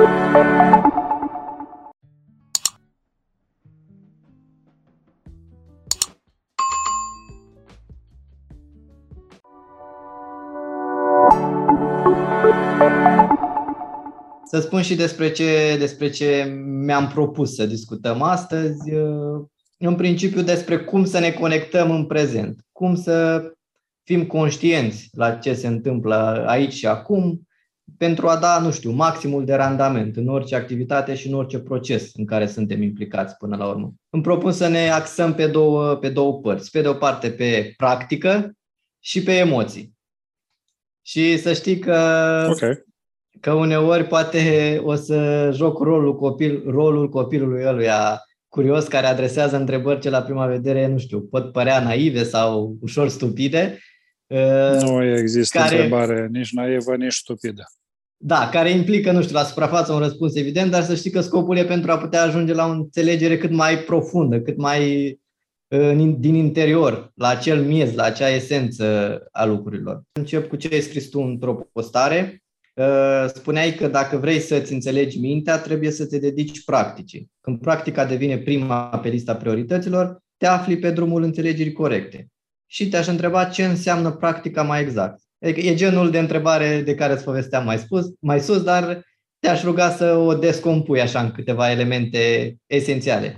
Să spun și despre ce, despre ce mi-am propus să discutăm astăzi. În principiu despre cum să ne conectăm în prezent, cum să fim conștienți la ce se întâmplă aici și acum, pentru a da, nu știu, maximul de randament în orice activitate și în orice proces în care suntem implicați până la urmă. Îmi propun să ne axăm pe două, pe două părți. Pe de o parte pe practică și pe emoții. Și să știi că, okay. că uneori poate o să joc rolul, copil, rolul copilului ăluia curios care adresează întrebări ce la prima vedere, nu știu, pot părea naive sau ușor stupide. Nu există care, întrebare nici naivă, nici stupidă. Da, care implică, nu știu, la suprafață un răspuns evident, dar să știi că scopul e pentru a putea ajunge la o înțelegere cât mai profundă, cât mai din interior, la acel miez, la acea esență a lucrurilor. Încep cu ce ai scris tu într-o postare. Spuneai că dacă vrei să-ți înțelegi mintea, trebuie să te dedici practicii. Când practica devine prima pe lista priorităților, te afli pe drumul înțelegerii corecte. Și te-aș întreba ce înseamnă practica mai exact. Adică e genul de întrebare de care îți povesteam mai, spus, mai sus, dar te-aș ruga să o descompui așa în câteva elemente esențiale.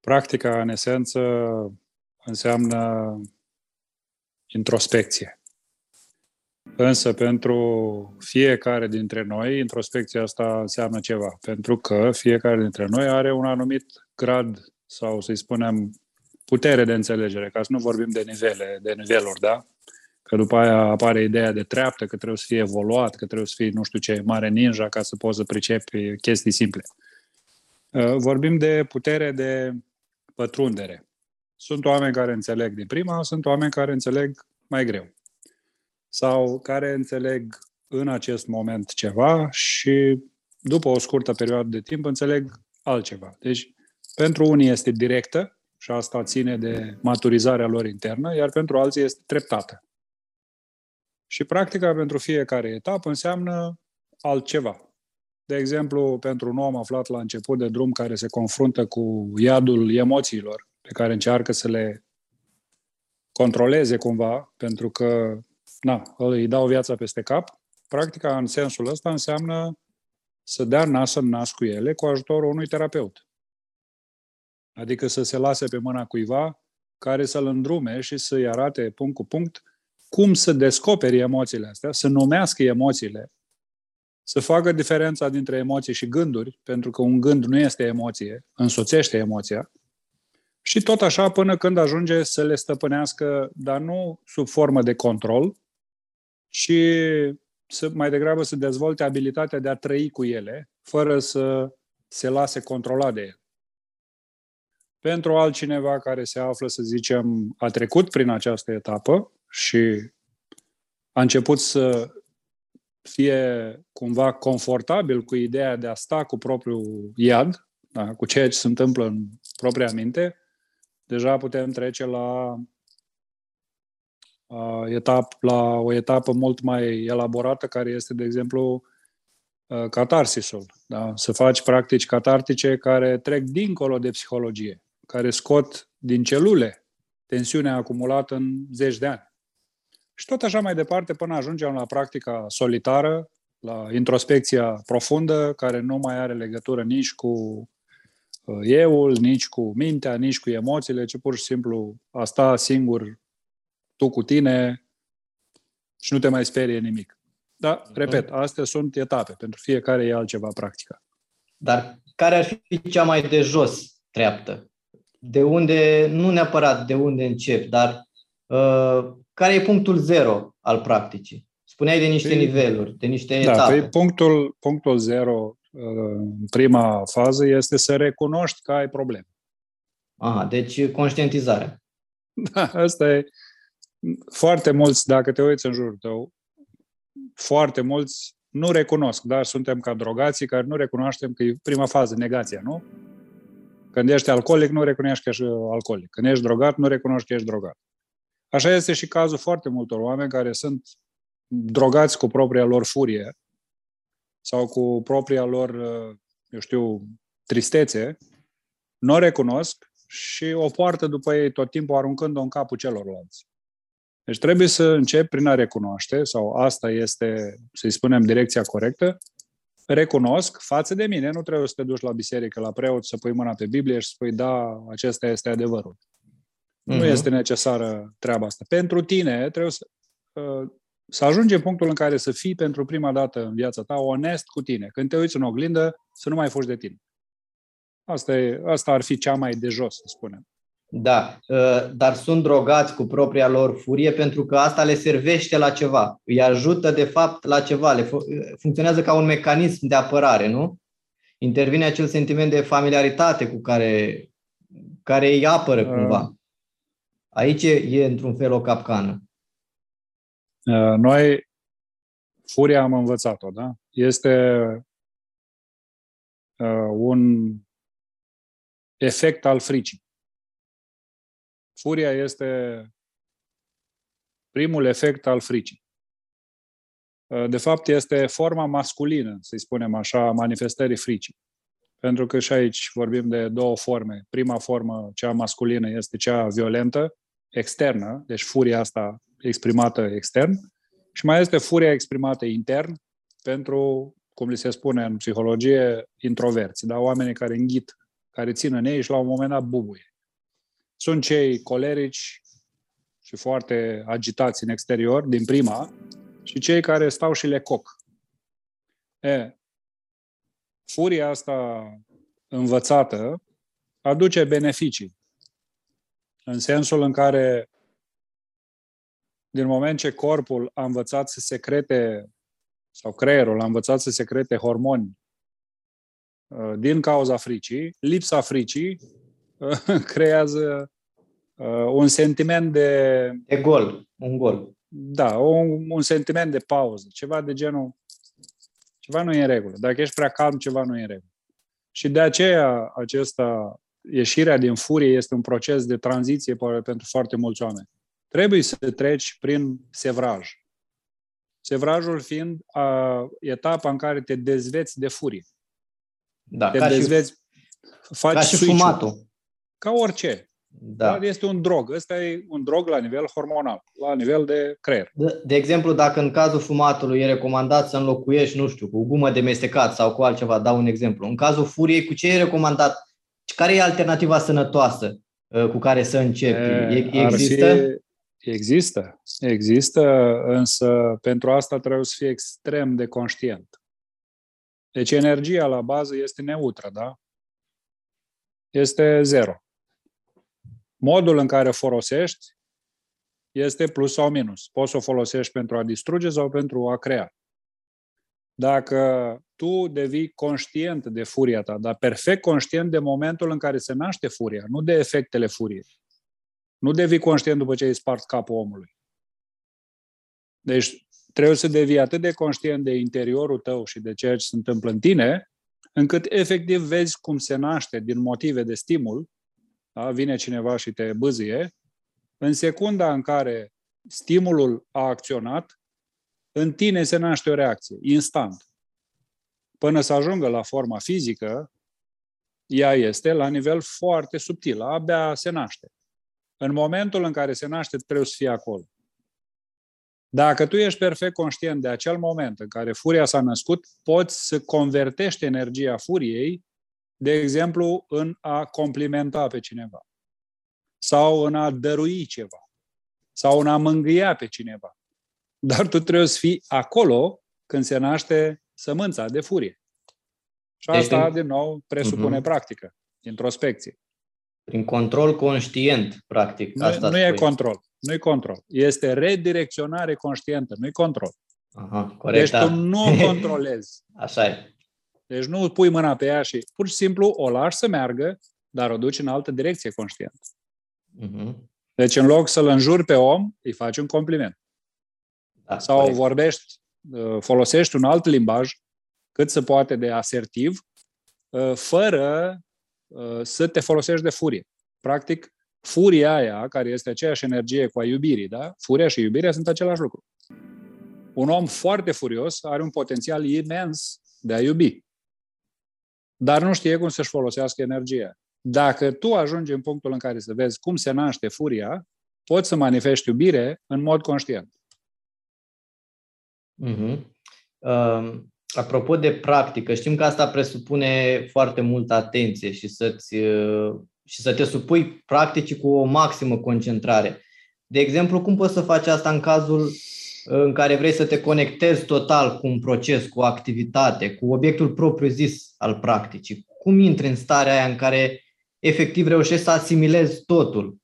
Practica, în esență, înseamnă introspecție. Însă, pentru fiecare dintre noi, introspecția asta înseamnă ceva. Pentru că fiecare dintre noi are un anumit grad sau, să-i spunem, putere de înțelegere, ca să nu vorbim de nivele, de niveluri, da? Că după aia apare ideea de treaptă, că trebuie să fie evoluat, că trebuie să fie nu știu ce mare ninja ca să poți să pricepi chestii simple. Uh, vorbim de putere de pătrundere. Sunt oameni care înțeleg din prima, sunt oameni care înțeleg mai greu. Sau care înțeleg în acest moment ceva și după o scurtă perioadă de timp înțeleg altceva. Deci, pentru unii este directă, și asta ține de maturizarea lor internă, iar pentru alții este treptată. Și practica pentru fiecare etapă înseamnă altceva. De exemplu, pentru un om aflat la început de drum care se confruntă cu iadul emoțiilor, pe care încearcă să le controleze cumva, pentru că na, îi dau viața peste cap, practica în sensul ăsta înseamnă să dea nas în nas cu ele cu ajutorul unui terapeut. Adică să se lase pe mâna cuiva care să-l îndrume și să-i arate punct cu punct cum să descoperi emoțiile astea, să numească emoțiile, să facă diferența dintre emoții și gânduri, pentru că un gând nu este emoție, însoțește emoția, și tot așa până când ajunge să le stăpânească, dar nu sub formă de control, ci să, mai degrabă să dezvolte abilitatea de a trăi cu ele, fără să se lase controla de ele. Pentru altcineva care se află, să zicem, a trecut prin această etapă și a început să fie cumva confortabil cu ideea de a sta cu propriul iad, da, cu ceea ce se întâmplă în propria minte, deja putem trece la, a, etap, la o etapă mult mai elaborată, care este, de exemplu, catarsisul. Da? Să faci practici catartice care trec dincolo de psihologie care scot din celule tensiunea acumulată în zeci de ani. Și tot așa mai departe până ajungem la practica solitară, la introspecția profundă, care nu mai are legătură nici cu uh, euul, nici cu mintea, nici cu emoțiile, ci pur și simplu a sta singur tu cu tine și nu te mai sperie nimic. Da, repet, astea sunt etape. Pentru fiecare e altceva practica. Dar care ar fi cea mai de jos treaptă? De unde, nu neapărat de unde încep, dar uh, care e punctul zero al practicii? Spuneai de niște păi, niveluri, de niște da, etape. Păi punctul, punctul zero, uh, în prima fază, este să recunoști că ai probleme. Aha, deci conștientizarea. Da, asta e. Foarte mulți, dacă te uiți în jurul tău, foarte mulți nu recunosc, dar suntem ca drogații care nu recunoaștem că e prima fază, negația, nu? Când ești alcoolic, nu recunoști că ești alcoolic. Când ești drogat, nu recunoști că ești drogat. Așa este și cazul foarte multor oameni care sunt drogați cu propria lor furie sau cu propria lor, uh, eu știu, tristețe, nu o recunosc și o poartă după ei tot timpul aruncând-o în capul celorlalți. Deci trebuie să încep prin a recunoaște, sau asta este, să-i spunem, direcția corectă, recunosc față de mine, nu trebuie să te duci la biserică, la preot, să pui mâna pe Biblie și să spui, da, acesta este adevărul. Uh-huh. Nu mhm. este necesară treaba asta. Pentru tine trebuie să, uh, să ajungi în punctul în care să fii pentru prima dată în viața ta onest cu tine. Când te uiți în oglindă, să nu mai fugi de tine. Asta, e, asta ar fi cea mai de jos, să spunem. Da, ă, dar sunt drogați cu propria lor furie pentru că asta le servește la ceva. Îi ajută, de fapt, la ceva. Le funcționează ca un mecanism de apărare, nu? Intervine acel sentiment de familiaritate cu care, care îi apără ă. cumva. Aici e, e într-un fel o capcană. Ă, noi, furia am învățat-o, da? Este un efect al fricii. Furia este primul efect al fricii. De fapt, este forma masculină, să-i spunem așa, manifestării fricii. Pentru că și aici vorbim de două forme. Prima formă, cea masculină, este cea violentă, externă, deci furia asta exprimată extern, și mai este furia exprimată intern pentru, cum li se spune în psihologie, introverți, da? oamenii care înghit care țin în ei și la un moment dat bubuie. Sunt cei colerici și foarte agitați în exterior, din prima, și cei care stau și le coc. E, furia asta învățată aduce beneficii. În sensul în care, din moment ce corpul a învățat să secrete, sau creierul a învățat să secrete hormoni Uh, din cauza fricii, lipsa fricii uh, creează uh, un sentiment de... De gol, un gol. Da, un, un sentiment de pauză, ceva de genul, ceva nu e în regulă. Dacă ești prea calm, ceva nu e în regulă. Și de aceea acesta, ieșirea din furie este un proces de tranziție pentru foarte mulți oameni. Trebuie să treci prin sevraj. Sevrajul fiind a, etapa în care te dezveți de furie. Da, te ca dezveți, și, faci ca și fumatul. Ca orice. Da. Este un drog. Ăsta e un drog la nivel hormonal, la nivel de creier. De, de exemplu, dacă în cazul fumatului e recomandat să înlocuiești, nu știu, cu gumă de mestecat sau cu altceva, dau un exemplu. În cazul furiei, cu ce e recomandat? Care e alternativa sănătoasă uh, cu care să începi? E, există? Fi, există. Există, însă pentru asta trebuie să fii extrem de conștient. Deci energia la bază este neutră, da? Este zero. Modul în care o folosești este plus sau minus. Poți să o folosești pentru a distruge sau pentru a crea. Dacă tu devii conștient de furia ta, dar perfect conștient de momentul în care se naște furia, nu de efectele furiei. Nu devii conștient după ce ai spart capul omului. Deci trebuie să devii atât de conștient de interiorul tău și de ceea ce se întâmplă în tine, încât efectiv vezi cum se naște din motive de stimul, da? vine cineva și te bâzie, în secunda în care stimulul a acționat, în tine se naște o reacție, instant. Până să ajungă la forma fizică, ea este la nivel foarte subtil, abia se naște. În momentul în care se naște, trebuie să fie acolo. Dacă tu ești perfect conștient de acel moment în care furia s-a născut, poți să convertești energia furiei, de exemplu, în a complimenta pe cineva sau în a dărui ceva sau în a mângâia pe cineva. Dar tu trebuie să fii acolo când se naște sămânța de furie. Și asta, deci, din nou, presupune uh-huh. practică, introspecție. Prin control conștient, practic. Nu, asta nu e control. Nu e control. Este redirecționare conștientă, nu e control. Aha, corect, deci da. tu nu o controlezi. Așa e. Deci nu pui mâna pe ea și pur și simplu o lași să meargă, dar o duci în altă direcție conștient. Uh-huh. Deci în loc să-l înjuri pe om, îi faci un compliment. Da, Sau corect. vorbești, uh, folosești un alt limbaj cât se poate de asertiv, uh, fără uh, să te folosești de furie. Practic, furia aia, care este aceeași energie cu a iubirii, da? Furia și iubirea sunt același lucru. Un om foarte furios are un potențial imens de a iubi. Dar nu știe cum să-și folosească energia. Dacă tu ajungi în punctul în care să vezi cum se naște furia, poți să manifesti iubire în mod conștient. Uh-huh. Uh, apropo de practică, știm că asta presupune foarte multă atenție și, să-ți, uh, și să te supui practicii cu o maximă concentrare. De exemplu, cum poți să faci asta în cazul în care vrei să te conectezi total cu un proces, cu o activitate, cu obiectul propriu-zis al practicii? Cum intri în starea aia în care efectiv reușești să asimilezi totul?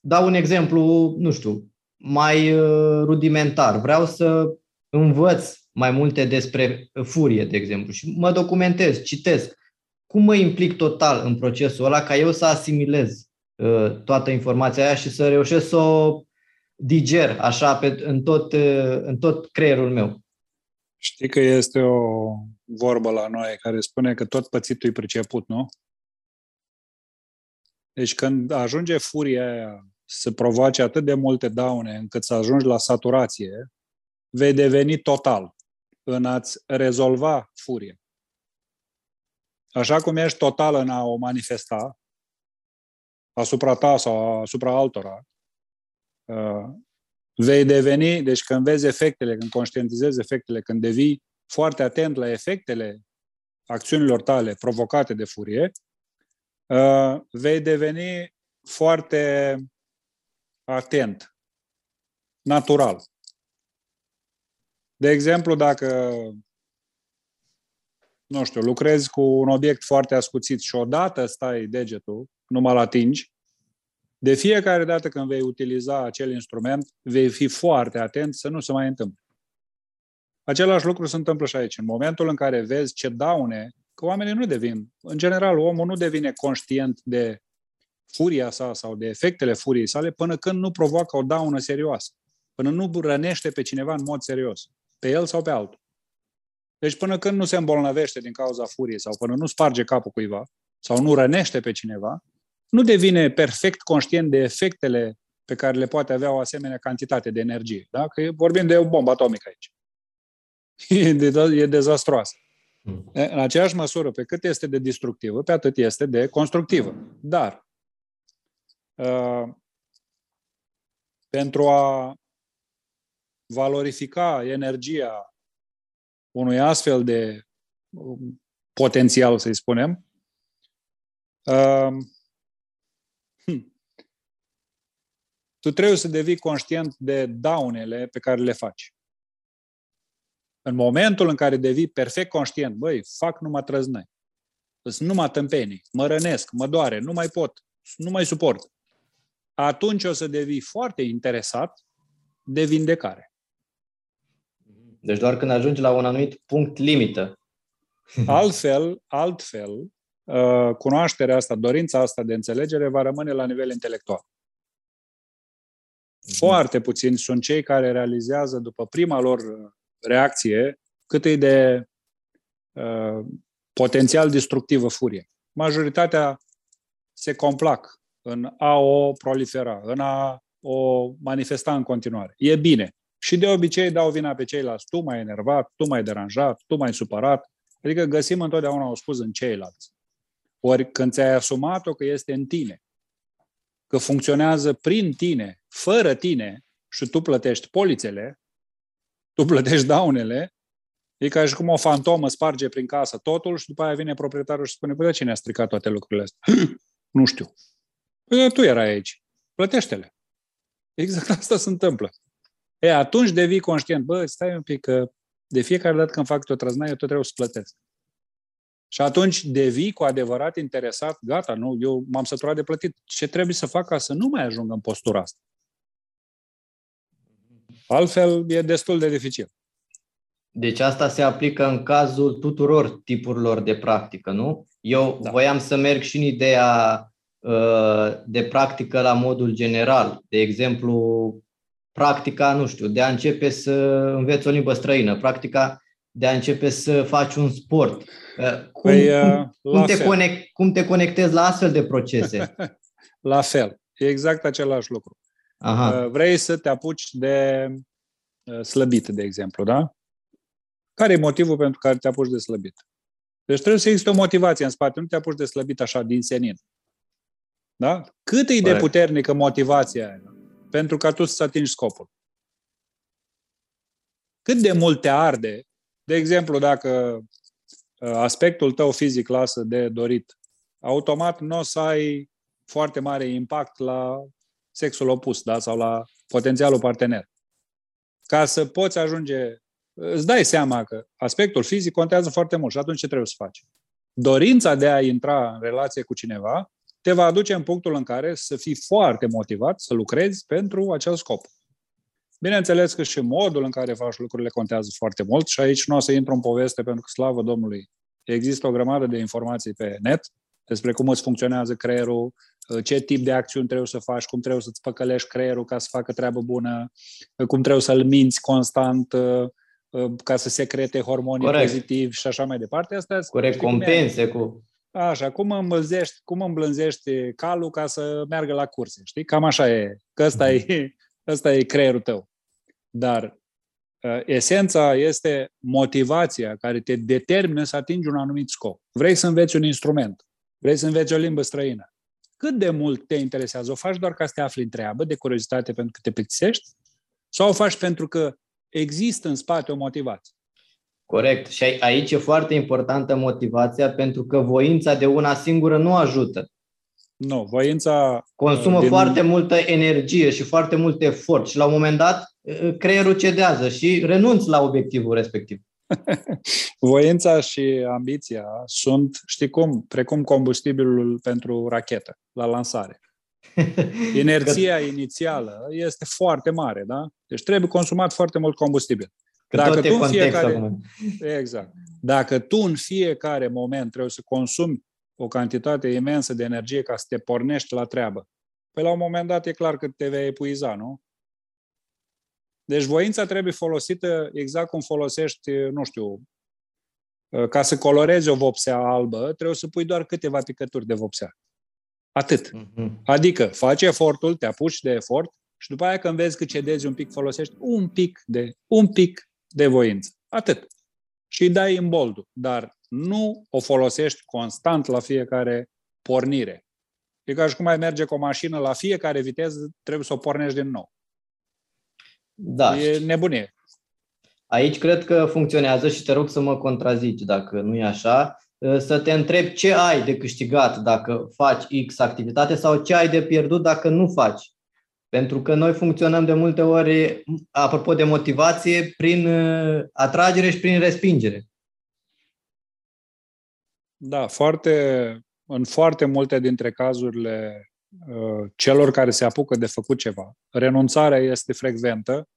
Dau un exemplu, nu știu, mai uh, rudimentar. Vreau să învăț mai multe despre furie, de exemplu, și mă documentez, citesc. Cum mă implic total în procesul ăla ca eu să asimilez uh, toată informația aia și să reușesc să o diger așa pe, în, tot, uh, în tot creierul meu? Știi că este o vorbă la noi care spune că tot pățitul e priceput, nu? Deci când ajunge furia aia să provoace atât de multe daune încât să ajungi la saturație, vei deveni total în a-ți rezolva furia. Așa cum ești total în a o manifesta asupra ta sau asupra altora, uh, vei deveni, deci când vezi efectele, când conștientizezi efectele, când devii foarte atent la efectele acțiunilor tale provocate de furie, uh, vei deveni foarte atent, natural. De exemplu, dacă, nu știu, lucrezi cu un obiect foarte ascuțit și odată stai degetul, nu mă atingi, de fiecare dată când vei utiliza acel instrument, vei fi foarte atent să nu se mai întâmple. Același lucru se întâmplă și aici. În momentul în care vezi ce daune, că oamenii nu devin, în general, omul nu devine conștient de furia sa sau de efectele furiei sale până când nu provoacă o daună serioasă, până nu rănește pe cineva în mod serios pe el sau pe altul. Deci până când nu se îmbolnăvește din cauza furiei sau până nu sparge capul cuiva sau nu rănește pe cineva, nu devine perfect conștient de efectele pe care le poate avea o asemenea cantitate de energie. Da? Că vorbim de o bombă atomică aici. E, de, e dezastroasă. Hmm. În aceeași măsură, pe cât este de destructivă, pe atât este de constructivă. Dar, uh, pentru a valorifica energia unui astfel de um, potențial, să-i spunem, um, tu trebuie să devii conștient de daunele pe care le faci. În momentul în care devii perfect conștient, băi, fac numai trăznăi, sunt numai tâmpenii, mă rănesc, mă doare, nu mai pot, nu mai suport, atunci o să devii foarte interesat de vindecare. Deci doar când ajungi la un anumit punct limită. Altfel, altfel, uh, cunoașterea asta, dorința asta de înțelegere va rămâne la nivel intelectual. Mhm. Foarte puțini sunt cei care realizează după prima lor reacție cât e de uh, potențial destructivă furie. Majoritatea se complac în a o prolifera, în a o manifesta în continuare. E bine. Și de obicei dau vina pe ceilalți. Tu mai enervat, tu mai deranjat, tu mai supărat. Adică găsim întotdeauna o scuză în ceilalți. Ori când ți-ai asumat-o că este în tine, că funcționează prin tine, fără tine, și tu plătești polițele, tu plătești daunele, e ca și cum o fantomă sparge prin casă totul și după aia vine proprietarul și spune, păi de cine a stricat toate lucrurile astea? nu știu. Păi tu erai aici. Plătește-le. Exact asta se întâmplă. E, atunci devii conștient, bă, stai un pic, că de fiecare dată când fac o trăznaie, eu tot trebuie să plătesc. Și atunci devii cu adevărat interesat, gata, nu, eu m-am săturat de plătit. Ce trebuie să fac ca să nu mai ajung în postura asta? Altfel, e destul de dificil. Deci asta se aplică în cazul tuturor tipurilor de practică, nu? Eu da. voiam să merg și în ideea uh, de practică la modul general. De exemplu, practica, nu știu, de a începe să înveți o limbă străină, practica de a începe să faci un sport. Uh, cum, păi, uh, cum, cum, te, conect, cum te conectezi la astfel de procese? la fel. E exact același lucru. Aha. Uh, vrei să te apuci de slăbit, de exemplu, da? Care e motivul pentru care te apuci de slăbit? Deci trebuie să existe o motivație în spate, nu te apuci de slăbit așa din senin. Da? Cât e de puternică motivația aia pentru ca tu să atingi scopul? Cât de mult te arde? De exemplu, dacă uh, aspectul tău fizic lasă de dorit, automat nu o să ai foarte mare impact la sexul opus da? sau la potențialul partener. Ca să poți ajunge, îți dai seama că aspectul fizic contează foarte mult și atunci ce trebuie să faci? Dorința de a intra în relație cu cineva te va aduce în punctul în care să fii foarte motivat să lucrezi pentru acel scop. Bineînțeles că și modul în care faci lucrurile contează foarte mult și aici nu o să intru în poveste pentru că, slavă Domnului, există o grămadă de informații pe net despre cum îți funcționează creierul, ce tip de acțiuni trebuie să faci, cum trebuie să-ți păcălești creierul ca să facă treabă bună, cum trebuie să-l minți constant ca să secrete hormonii Corect. pozitivi și așa mai departe. Asta cu recompense, cu... Așa, cum îmblânzești, cum îmblânzești calul ca să meargă la curse, știi? Cam așa e, că ăsta, mm. e, ăsta e creierul tău. Dar uh, esența este motivația care te determină să atingi un anumit scop. Vrei să înveți un instrument, vrei să înveți o limbă străină. Cât de mult te interesează? O faci doar ca să te afli în treabă, de curiozitate pentru că te plictisești? Sau o faci pentru că există în spate o motivație? Corect. Și aici e foarte importantă motivația pentru că voința de una singură nu ajută. Nu, voința... Consumă din... foarte multă energie și foarte mult efort și la un moment dat creierul cedează și renunți la obiectivul respectiv. Voința și ambiția sunt, știi cum, precum combustibilul pentru rachetă la lansare. Inerția inițială este foarte mare, da? Deci trebuie consumat foarte mult combustibil. Că Dacă tu în fiecare... Acum. Exact. Dacă tu în fiecare moment trebuie să consumi o cantitate imensă de energie ca să te pornești la treabă, păi la un moment dat e clar că te vei epuiza, nu? Deci voința trebuie folosită exact cum folosești, nu știu, ca să colorezi o vopsea albă, trebuie să pui doar câteva picături de vopsea. Atât. Uh-huh. Adică faci efortul, te apuci de efort și după aia când vezi că cedezi un pic, folosești un pic de, un pic de voință. Atât. Și îi dai în boldul. Dar nu o folosești constant la fiecare pornire. E ca și cum ai merge cu o mașină la fiecare viteză, trebuie să o pornești din nou. Da. E nebunie. Aici cred că funcționează și te rog să mă contrazici dacă nu e așa, să te întrebi ce ai de câștigat dacă faci X activitate sau ce ai de pierdut dacă nu faci. Pentru că noi funcționăm de multe ori, apropo de motivație, prin uh, atragere și prin respingere. Da, foarte, în foarte multe dintre cazurile uh, celor care se apucă de făcut ceva, renunțarea este frecventă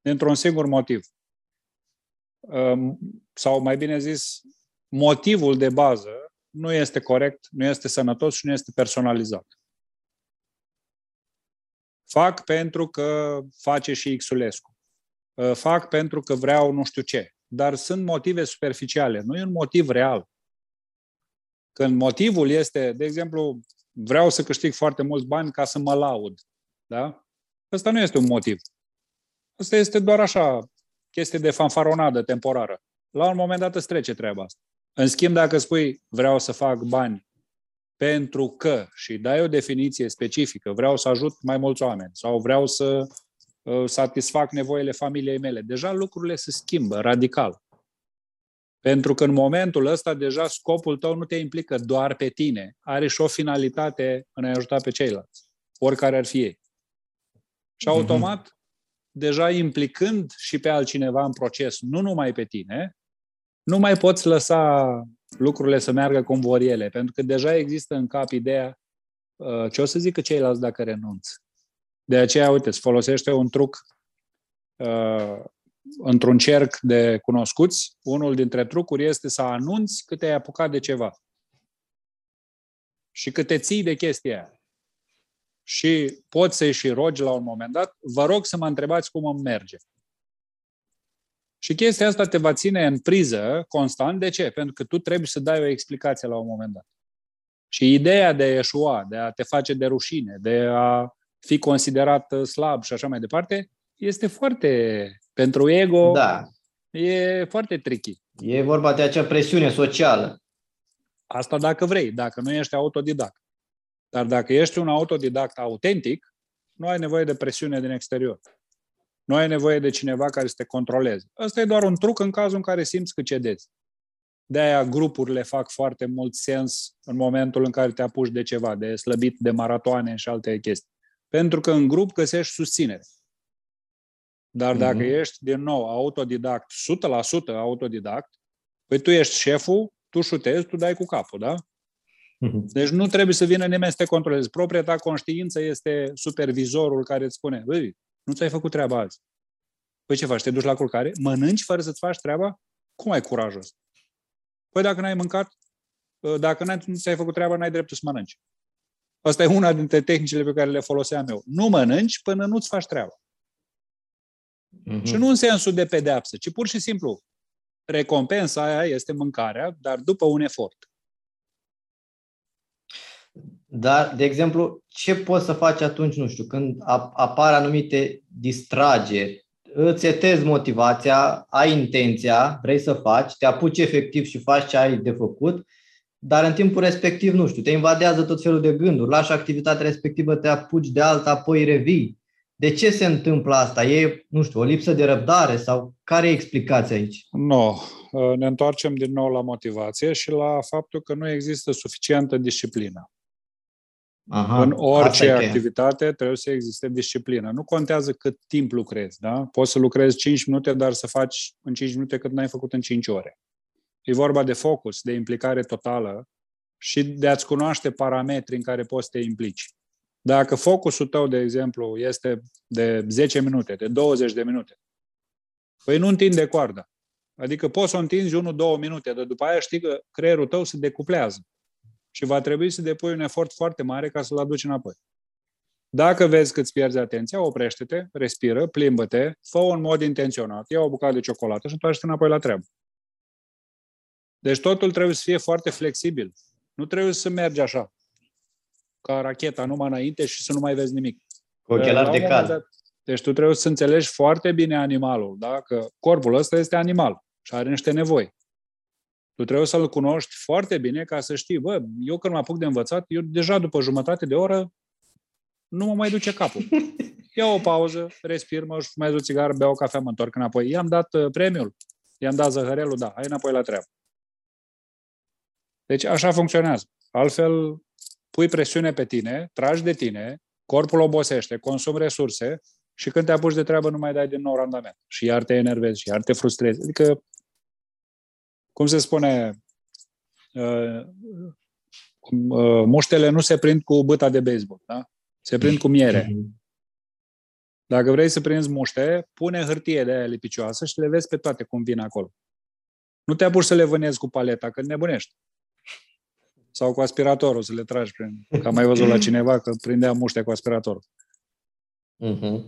dintr-un singur motiv. Um, sau mai bine zis, motivul de bază nu este corect, nu este sănătos și nu este personalizat. Fac pentru că face și Xulescu. Uh, fac pentru că vreau nu știu ce. Dar sunt motive superficiale, nu e un motiv real. Când motivul este, de exemplu, vreau să câștig foarte mulți bani ca să mă laud. Da? Ăsta nu este un motiv. Asta este doar așa, chestie de fanfaronadă temporară. La un moment dat îți trece treaba asta. În schimb, dacă spui vreau să fac bani pentru că și dai o definiție specifică, vreau să ajut mai mulți oameni sau vreau să uh, satisfac nevoile familiei mele, deja lucrurile se schimbă radical. Pentru că în momentul ăsta deja scopul tău nu te implică doar pe tine, are și o finalitate în a ajuta pe ceilalți, oricare ar fi ei. Și mhm. automat, mm-hmm. deja implicând și pe altcineva în proces, nu numai pe tine, nu mai poți lăsa lucrurile să meargă cum vor ele, pentru că deja există în cap ideea uh, ce o să zică ceilalți dacă renunț. De aceea, uite, îți folosește un truc uh, într-un cerc de cunoscuți. Unul dintre trucuri este să anunți cât ai apucat de ceva. Și cât te ții de chestia aia. Și poți să-i și rogi la un moment dat, vă rog să mă întrebați cum îmi merge. Și chestia asta te va ține în priză constant. De ce? Pentru că tu trebuie să dai o explicație la un moment dat. Și ideea de a eșua, de a te face de rușine, de a fi considerat slab și așa mai departe, este foarte, pentru ego, da. E foarte tricky. E vorba de acea presiune socială. Asta dacă vrei, dacă nu ești autodidact. Dar dacă ești un autodidact autentic, nu ai nevoie de presiune din exterior. Nu ai nevoie de cineva care să te controleze. Ăsta e doar un truc în cazul în care simți că cedezi. De-aia grupurile fac foarte mult sens în momentul în care te apuci de ceva, de slăbit, de maratoane și alte chestii. Pentru că în grup găsești susținere. Dar dacă mm-hmm. ești, din nou, autodidact, 100% autodidact, păi tu ești șeful, tu șutezi, tu dai cu capul, da? Mm-hmm. Deci nu trebuie să vină nimeni să te controleze. Propria ta conștiință este supervizorul care îți spune, băi, nu ți-ai făcut treaba azi. Păi ce faci? Te duci la culcare? Mănânci fără să-ți faci treaba? Cum ai curajul ăsta? Păi dacă n-ai mâncat, ă, dacă n-ai, nu ți-ai făcut treaba, n-ai dreptul să mănânci. Asta e una dintre tehnicile pe care le foloseam eu. Nu mănânci până nu-ți faci treaba. Mm-hmm. Și nu în sensul de pedeapsă, ci pur și simplu recompensa aia este mâncarea, dar după un efort. Dar, de exemplu, ce poți să faci atunci, nu știu, când apar anumite distrageri, îți etezi motivația, ai intenția, vrei să faci, te apuci efectiv și faci ce ai de făcut, dar în timpul respectiv, nu știu, te invadează tot felul de gânduri, lași activitatea respectivă, te apuci de alta, apoi revii. De ce se întâmplă asta? E, nu știu, o lipsă de răbdare sau care e explicația aici? Nu. No. Ne întoarcem din nou la motivație și la faptul că nu există suficientă disciplină. Aha, în orice activitate trebuie să existe disciplină. Nu contează cât timp lucrezi, da? Poți să lucrezi 5 minute, dar să faci în 5 minute cât n-ai făcut în 5 ore. E vorba de focus, de implicare totală și de a-ți cunoaște parametrii în care poți să te implici. Dacă focusul tău, de exemplu, este de 10 minute, de 20 de minute, păi nu întinde coarda. Adică poți să o întinzi 1-2 minute, dar după aia știi că creierul tău se decuplează și va trebui să depui un efort foarte mare ca să-l aduci înapoi. Dacă vezi că îți pierzi atenția, oprește-te, respiră, plimbă-te, fă în mod intenționat, ia o bucată de ciocolată și întoarce-te înapoi la treabă. Deci totul trebuie să fie foarte flexibil. Nu trebuie să mergi așa, ca racheta, numai înainte și să nu mai vezi nimic. Cu ochelari de cal. Deci tu trebuie să înțelegi foarte bine animalul, da? că corpul ăsta este animal și are niște nevoi. Tu trebuie să-l cunoști foarte bine ca să știi, bă, eu când mă apuc de învățat, eu deja după jumătate de oră nu mă mai duce capul. Ia o pauză, respir, mă mai o țigară, beau o cafea, mă întorc înapoi. I-am dat uh, premiul, i-am dat zăhărelul, da, hai înapoi la treabă. Deci așa funcționează. Altfel, pui presiune pe tine, tragi de tine, corpul obosește, consumi resurse și când te apuci de treabă nu mai dai din nou randament. Și iar te enervezi, și iar te frustrezi. Adică cum se spune, uh, uh, muștele nu se prind cu băta de baseball, da? Se prind cu miere. Dacă vrei să prinzi muște, pune hârtie de aia lipicioasă și le vezi pe toate cum vin acolo. Nu te apuci să le vânezi cu paleta, că nebunești. Sau cu aspiratorul, să le tragi prin... Că am mai văzut la cineva că prindea muște cu aspiratorul. Uh-huh.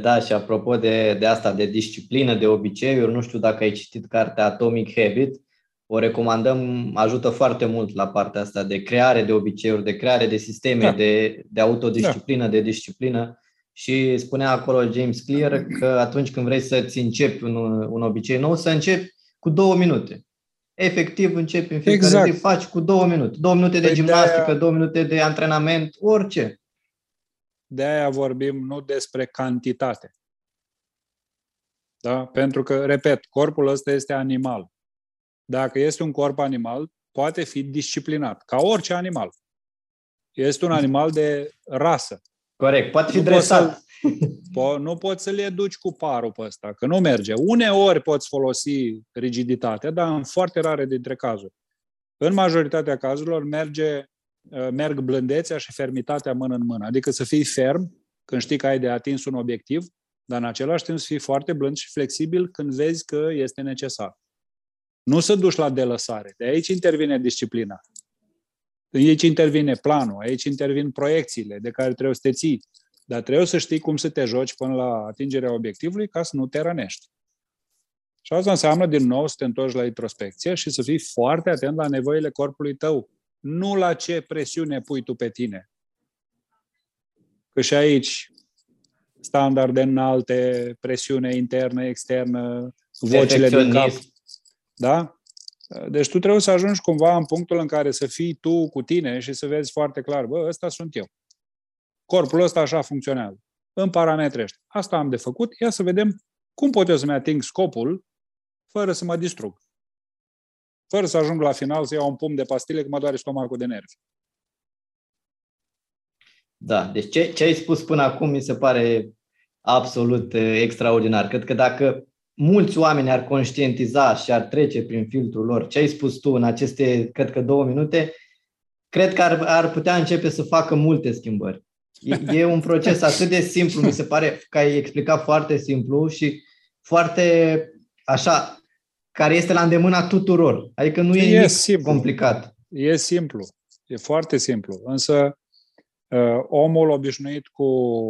Da, și apropo de, de asta, de disciplină, de obiceiuri, nu știu dacă ai citit cartea Atomic Habit, o recomandăm, ajută foarte mult la partea asta de creare de obiceiuri, de creare de sisteme, da. de, de autodisciplină, da. de disciplină. Și spunea acolo James Clear că atunci când vrei să-ți începi un, un obicei nou, să începi cu două minute. Efectiv, începi în fiecare exact. zi, faci cu două minute. Două minute de păi gimnastică, de două minute de antrenament, orice. De aia vorbim nu despre cantitate. Da? Pentru că, repet, corpul ăsta este animal. Dacă este un corp animal, poate fi disciplinat, ca orice animal. Este un animal de rasă. Corect, poate fi nu dresat. Poți po- nu poți să le duci cu parul pe ăsta, că nu merge. Uneori poți folosi rigiditatea, dar în foarte rare dintre cazuri. În majoritatea cazurilor merge Uh, merg blândețea și fermitatea mână în mână. Adică să fii ferm când știi că ai de atins un obiectiv, dar în același timp să fii foarte blând și flexibil când vezi că este necesar. Nu să duci la delăsare. De aici intervine disciplina. Aici intervine planul, aici intervin proiecțiile de care trebuie să te ții. Dar trebuie să știi cum să te joci până la atingerea obiectivului ca să nu te rănești. Și asta înseamnă, din nou, să te întorci la introspecție și să fii foarte atent la nevoile corpului tău nu la ce presiune pui tu pe tine. Că și aici standarde înalte, presiune internă, externă, vocile din cap. Da? Deci tu trebuie să ajungi cumva în punctul în care să fii tu cu tine și să vezi foarte clar, bă, ăsta sunt eu. Corpul ăsta așa funcționează. În parametri ăștia. Asta am de făcut. Ia să vedem cum pot eu să-mi ating scopul fără să mă distrug. Fără să ajung la final să iau un pumn de pastile că mă doare stomacul de nervi. Da, deci ce, ce ai spus până acum mi se pare absolut uh, extraordinar. Cred că dacă mulți oameni ar conștientiza și ar trece prin filtrul lor ce ai spus tu în aceste, cred că două minute, cred că ar, ar putea începe să facă multe schimbări. E, e un proces atât de simplu, mi se pare că ai explicat foarte simplu și foarte așa, care este la îndemâna tuturor. Adică nu e, e nimic simplu. complicat. E simplu. E foarte simplu. Însă uh, omul obișnuit cu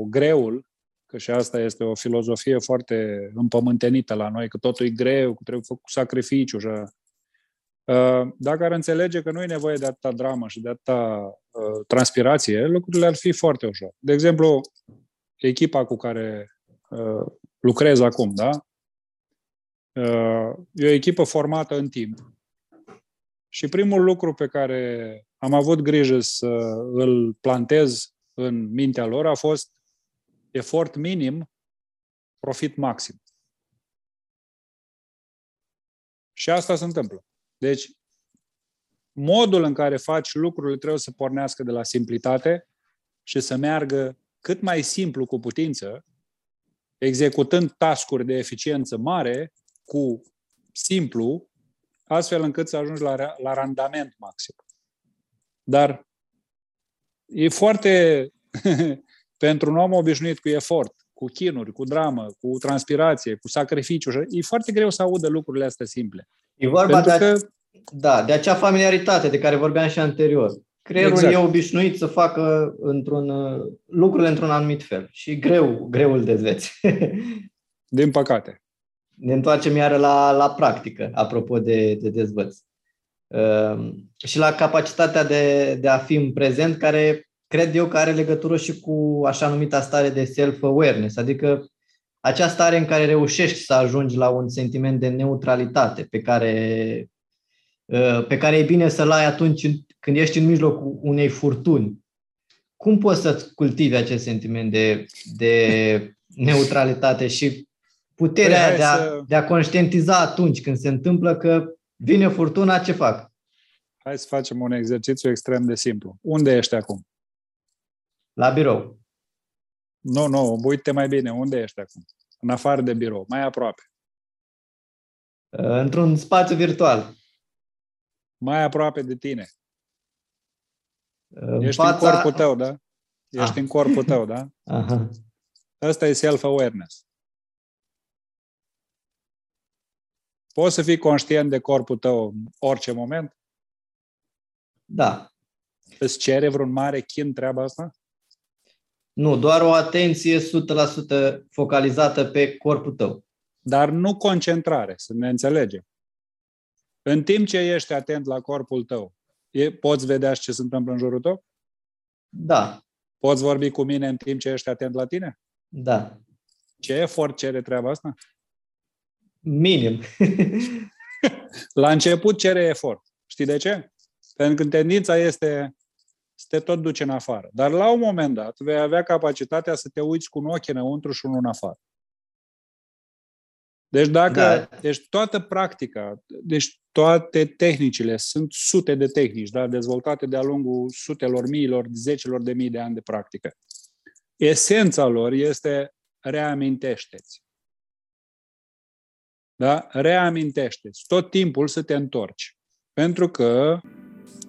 greul, că și asta este o filozofie foarte împământenită la noi, că totul e greu, că trebuie făcut sacrificiu. Și, uh, dacă ar înțelege că nu e nevoie de atâta dramă și de atâta uh, transpirație, lucrurile ar fi foarte ușor. De exemplu, echipa cu care uh, lucrez acum, da? Uh, e o echipă formată în timp. Și primul lucru pe care am avut grijă să îl plantez în mintea lor a fost efort minim, profit maxim. Și asta se întâmplă. Deci, modul în care faci lucrurile trebuie să pornească de la simplitate și să meargă cât mai simplu cu putință, executând tascuri de eficiență mare cu simplu, astfel încât să ajungi la, la randament maxim. Dar e foarte, pentru un om obișnuit cu efort, cu chinuri, cu dramă, cu transpirație, cu sacrificiu, e foarte greu să audă lucrurile astea simple. E vorba de, că... da, de acea familiaritate de care vorbeam și anterior. Creierul exact. e obișnuit să facă într-un, lucrurile într-un anumit fel și greu, greu îl dezveți. Din păcate ne întoarcem iară la, la practică, apropo de, de dezvăț. Uh, și la capacitatea de, de a fi în prezent, care cred eu că are legătură și cu așa numita stare de self-awareness, adică acea stare în care reușești să ajungi la un sentiment de neutralitate pe care, uh, pe care e bine să-l ai atunci când ești în mijlocul unei furtuni. Cum poți să-ți cultivi acest sentiment de, de neutralitate și puterea păi de, a, să... de a conștientiza atunci când se întâmplă că vine furtuna, ce fac? Hai să facem un exercițiu extrem de simplu. Unde ești acum? La birou. Nu, nu, uite mai bine. Unde ești acum? În afară de birou, mai aproape. Într-un spațiu virtual. Mai aproape de tine. În Ești fața... în corpul tău, da? Ești ah. în corpul tău, da? Aha. Asta e self-awareness. Poți să fii conștient de corpul tău în orice moment? Da. Îți cere vreun mare chin treaba asta? Nu, doar o atenție 100% focalizată pe corpul tău. Dar nu concentrare, să ne înțelegem. În timp ce ești atent la corpul tău, e, poți vedea ce se întâmplă în jurul tău? Da. Poți vorbi cu mine în timp ce ești atent la tine? Da. Ce efort cere treaba asta? Minim. La început cere efort. Știi de ce? Pentru că tendința este să te tot duce în afară. Dar la un moment dat vei avea capacitatea să te uiți cu un ochi înăuntru și unul în afară. Deci dacă, da. deci toată practica, deci toate tehnicile, sunt sute de tehnici, da, dezvoltate de-a lungul sutelor, miilor, zecelor de mii de ani de practică. Esența lor este reamintește-ți. Da? Reamintește-ți tot timpul să te întorci. Pentru că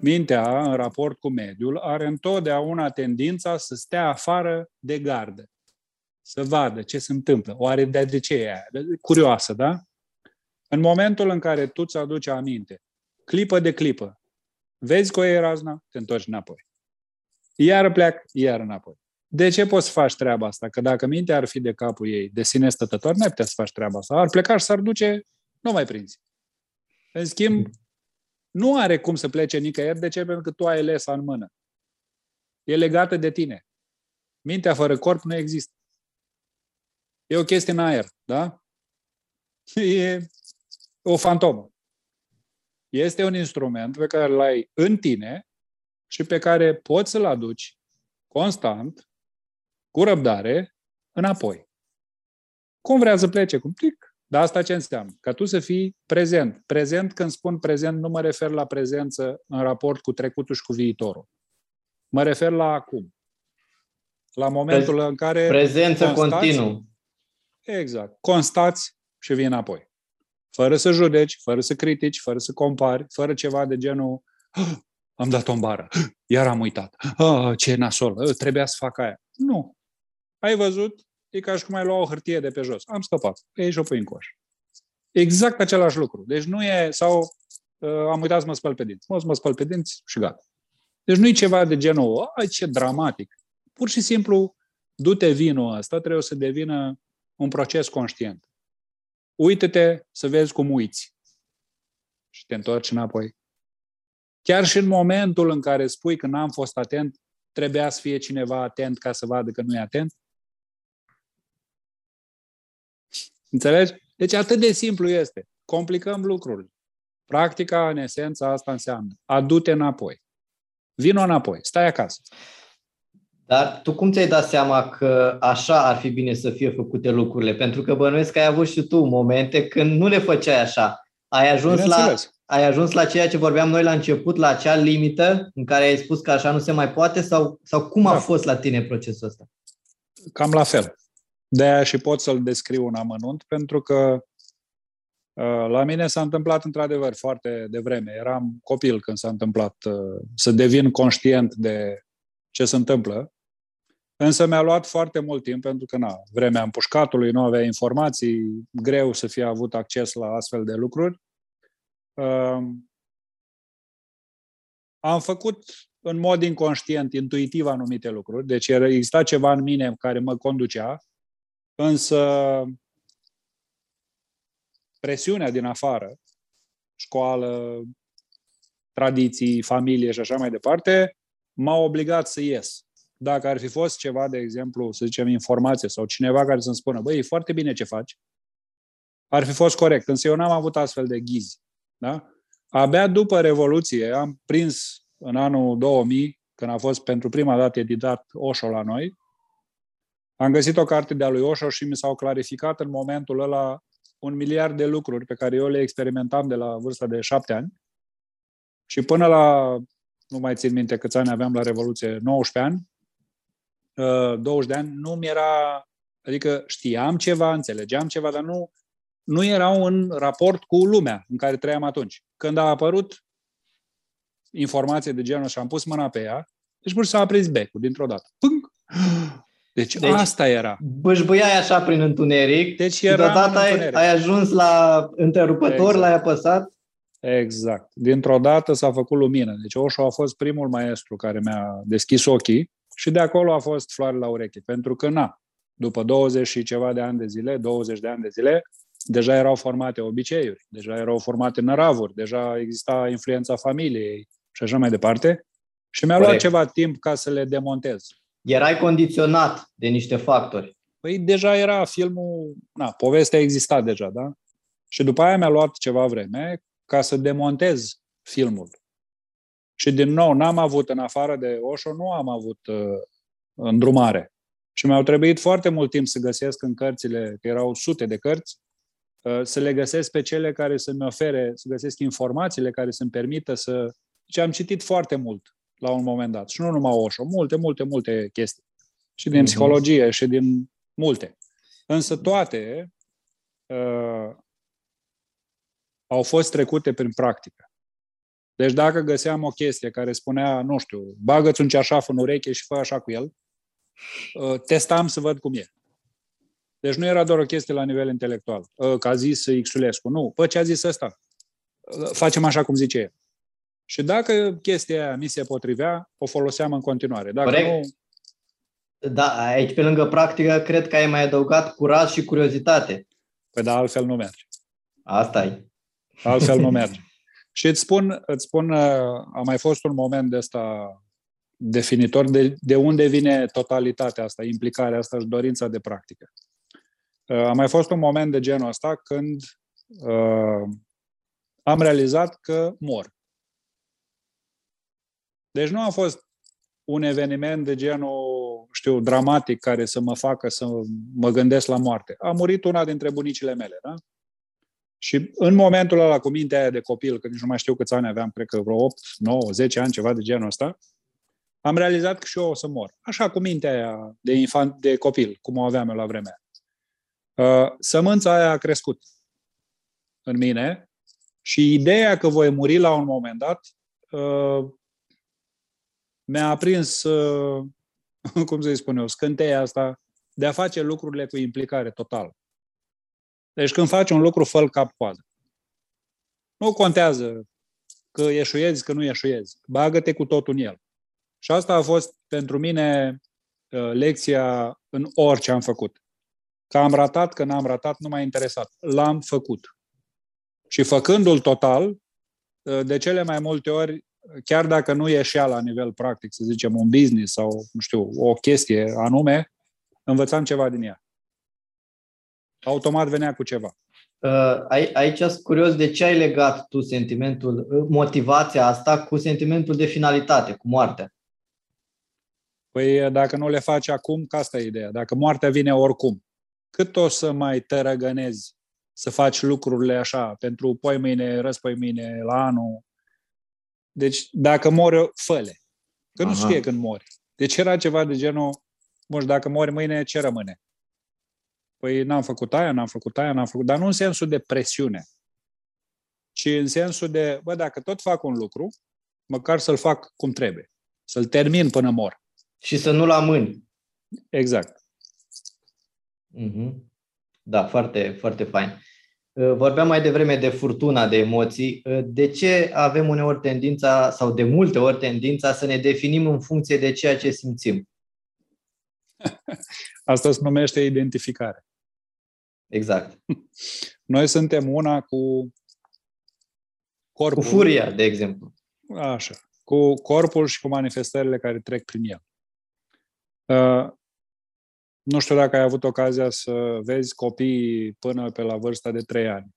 mintea, în raport cu mediul, are întotdeauna tendința să stea afară de gardă. Să vadă ce se întâmplă. Oare de, de ce e aia? Curioasă, da? În momentul în care tu ți aduci aminte, clipă de clipă, vezi că o e razna, te întorci înapoi. Iar pleac, iar înapoi. De ce poți să faci treaba asta? Că dacă mintea ar fi de capul ei, de sine stătător, nu ai putea să faci treaba asta. Ar pleca și s-ar duce, nu mai prinzi. În schimb, nu are cum să plece nicăieri. De ce? Pentru că tu ai lesa în mână. E legată de tine. Mintea fără corp nu există. E o chestie în aer, da? e o fantomă. Este un instrument pe care îl ai în tine și pe care poți să-l aduci constant, cu răbdare, înapoi. Cum vrea să plece? Cum tic? Dar asta ce înseamnă? Ca tu să fii prezent. Prezent, când spun prezent, nu mă refer la prezență în raport cu trecutul și cu viitorul. Mă refer la acum. La momentul Pre- în care... Prezență continuă. Exact. Constați și vii înapoi. Fără să judeci, fără să critici, fără să compari, fără ceva de genul ah, am dat o bară, ah, iar am uitat, ah, ce nasol, ah, trebuia să fac aia. Nu. Ai văzut? E ca și cum ai lua o hârtie de pe jos. Am scăpat. Ei și o pui în coș. Exact același lucru. Deci nu e, sau uh, am uitat să mă spăl pe dinți. Mă să mă spăl pe dinți și gata. Deci nu e ceva de genul, ai ce dramatic. Pur și simplu, du-te vinul ăsta, trebuie să devină un proces conștient. Uită-te să vezi cum uiți. Și te întorci înapoi. Chiar și în momentul în care spui că n-am fost atent, trebuia să fie cineva atent ca să vadă că nu e atent? Înțelegi? Deci atât de simplu este. Complicăm lucrurile. Practica, în esență, asta înseamnă. Adu-te înapoi. Vino înapoi. Stai acasă. Dar tu cum ți-ai dat seama că așa ar fi bine să fie făcute lucrurile? Pentru că bănuiesc că ai avut și tu momente când nu le făceai așa. Ai ajuns, la, ai ajuns la ceea ce vorbeam noi la început, la acea limită în care ai spus că așa nu se mai poate? Sau, sau cum da. a fost la tine procesul ăsta? Cam la fel. De aia și pot să-l descriu un amănunt, pentru că uh, la mine s-a întâmplat într-adevăr foarte devreme. Eram copil când s-a întâmplat uh, să devin conștient de ce se întâmplă. Însă mi-a luat foarte mult timp pentru că, na, vremea împușcatului, nu avea informații, greu să fie avut acces la astfel de lucruri. Um, am făcut în mod inconștient, intuitiv anumite lucruri, deci exista ceva în mine care mă conducea, însă presiunea din afară, școală, tradiții, familie și așa mai departe, m-a obligat să ies dacă ar fi fost ceva, de exemplu, să zicem, informație sau cineva care să-mi spună, băi, e foarte bine ce faci, ar fi fost corect. Însă eu n-am avut astfel de ghizi. Da? Abia după Revoluție am prins în anul 2000, când a fost pentru prima dată editat Osho la noi, am găsit o carte de-a lui Osho și mi s-au clarificat în momentul ăla un miliard de lucruri pe care eu le experimentam de la vârsta de șapte ani. Și până la, nu mai țin minte câți ani aveam la Revoluție, 19 ani, 20 uh, de ani, nu mi era, adică știam ceva, înțelegeam ceva, dar nu, nu erau în raport cu lumea în care trăiam atunci. Când a apărut informație de genul și am pus mâna pe ea, deci pur și simplu s-a aprins becul dintr-o dată. Pâng! Deci, deci asta era. Bășbăiai așa prin întuneric deci era deodată ai, ai ajuns la întrerupător, exact. l-ai apăsat. Exact. Dintr-o dată s-a făcut lumină. Deci Oșo a fost primul maestru care mi-a deschis ochii și de acolo a fost floare la ureche, pentru că, na, după 20 și ceva de ani de zile, 20 de ani de zile, deja erau formate obiceiuri, deja erau formate năravuri, deja exista influența familiei și așa mai departe. Și mi-a luat ceva timp ca să le demontez. Erai condiționat de niște factori. Păi deja era filmul, na, povestea exista deja, da? Și după aia mi-a luat ceva vreme ca să demontez filmul. Și din nou, n-am avut, în afară de Osho, nu am avut uh, îndrumare. Și mi-au trebuit foarte mult timp să găsesc în cărțile, că erau sute de cărți, uh, să le găsesc pe cele care să-mi ofere, să găsesc informațiile care să-mi permită să... Deci am citit foarte mult la un moment dat. Și nu numai Osho, multe, multe, multe chestii. Și din uh-huh. psihologie, și din multe. Însă toate uh, au fost trecute prin practică. Deci dacă găseam o chestie care spunea, nu știu, bagă-ți un ceașaf în ureche și fă așa cu el, uh, testam să văd cum e. Deci nu era doar o chestie la nivel intelectual, uh, că a zis Xulescu. Nu, pă, ce a zis ăsta? Uh, facem așa cum zice el. Și dacă chestia aia mi se potrivea, o foloseam în continuare. Dacă Corect. nu... Da, aici pe lângă practică, cred că ai mai adăugat curaj și curiozitate. Păi da, altfel nu merge. Asta e. Altfel nu merge. Și îți spun, îți spun, uh, a mai fost un moment de ăsta definitor de, de unde vine totalitatea asta, implicarea asta și dorința de practică. Uh, a mai fost un moment de genul ăsta când uh, am realizat că mor. Deci nu a fost un eveniment de genul, știu, dramatic care să mă facă să mă gândesc la moarte. A murit una dintre bunicile mele, da? Și în momentul ăla, cu mintea aia de copil, că nici nu mai știu câți ani aveam, cred că vreo 8, 9, 10 ani, ceva de genul ăsta, am realizat că și eu o să mor. Așa, cu mintea aia de infant, de copil, cum o aveam eu la vremea uh, Sămânța aia a crescut în mine și ideea că voi muri la un moment dat uh, mi-a aprins, uh, cum să-i spun eu, scânteia asta de a face lucrurile cu implicare totală. Deci când faci un lucru, fă cap-coadă. Nu contează că eșuiezi, că nu eșuiezi. Bagă-te cu totul în el. Și asta a fost pentru mine uh, lecția în orice am făcut. Că am ratat, că n-am ratat, nu m-a interesat. L-am făcut. Și făcându-l total, uh, de cele mai multe ori, chiar dacă nu ieșea la nivel practic, să zicem, un business sau, nu știu, o chestie anume, învățam ceva din ea. Automat venea cu ceva. Uh, aici sunt curios de ce ai legat tu sentimentul, uh, motivația asta cu sentimentul de finalitate, cu moartea. Păi dacă nu le faci acum, ca asta e ideea. Dacă moartea vine oricum, cât o să mai tărăgănezi să faci lucrurile așa pentru poi mâine, răspoi mâine, la anul? Deci dacă mori, făle. Că nu știe când mori. Deci era ceva de genul, mă, dacă mori mâine, ce rămâne? Păi n-am făcut aia, n-am făcut aia, n-am făcut... Dar nu în sensul de presiune, ci în sensul de, bă, dacă tot fac un lucru, măcar să-l fac cum trebuie. Să-l termin până mor. Și să nu-l amâni. Exact. Mm-hmm. Da, foarte, foarte fain. Uh, vorbeam mai devreme de furtuna de emoții. Uh, de ce avem uneori tendința, sau de multe ori tendința, să ne definim în funcție de ceea ce simțim? Asta se numește identificare. Exact. Noi suntem una cu corpul. Cu furia, de exemplu. Așa. Cu corpul și cu manifestările care trec prin el. Uh, nu știu dacă ai avut ocazia să vezi copii până pe la vârsta de 3 ani,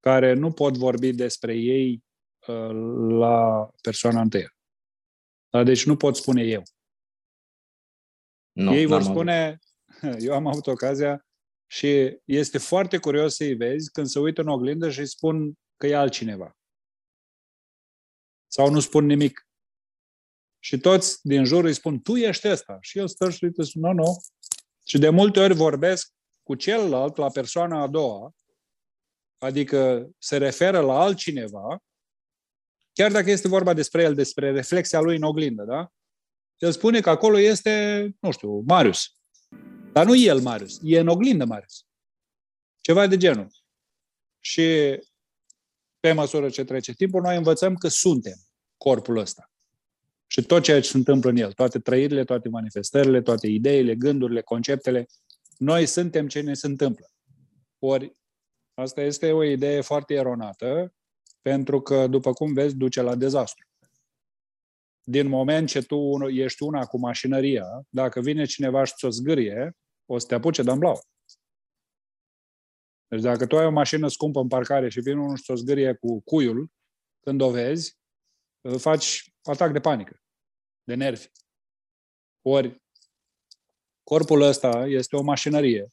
care nu pot vorbi despre ei uh, la persoana întâia. Deci nu pot spune eu. Nu, ei vor spune, eu am avut ocazia și este foarte curios să-i vezi când se uită în oglindă și îi spun că e altcineva. Sau nu spun nimic. Și toți din jur îi spun, tu ești ăsta. Și el stă și uite, nu, nu. Și de multe ori vorbesc cu celălalt, la persoana a doua, adică se referă la altcineva, chiar dacă este vorba despre el, despre reflexia lui în oglindă, da? El spune că acolo este, nu știu, Marius. Dar nu el Marius, e în oglindă Marius. Ceva de genul. Și pe măsură ce trece timpul, noi învățăm că suntem corpul ăsta. Și tot ceea ce se întâmplă în el, toate trăirile, toate manifestările, toate ideile, gândurile, conceptele, noi suntem ce ne se întâmplă. Ori asta este o idee foarte eronată, pentru că, după cum vezi, duce la dezastru. Din moment ce tu ești una cu mașinăria, dacă vine cineva și ți-o zgârie, o să te apuce de blau. Deci dacă tu ai o mașină scumpă în parcare și vine unul și ți-o zgârie cu cuiul, când o vezi, faci atac de panică, de nervi. Ori corpul ăsta este o mașinărie,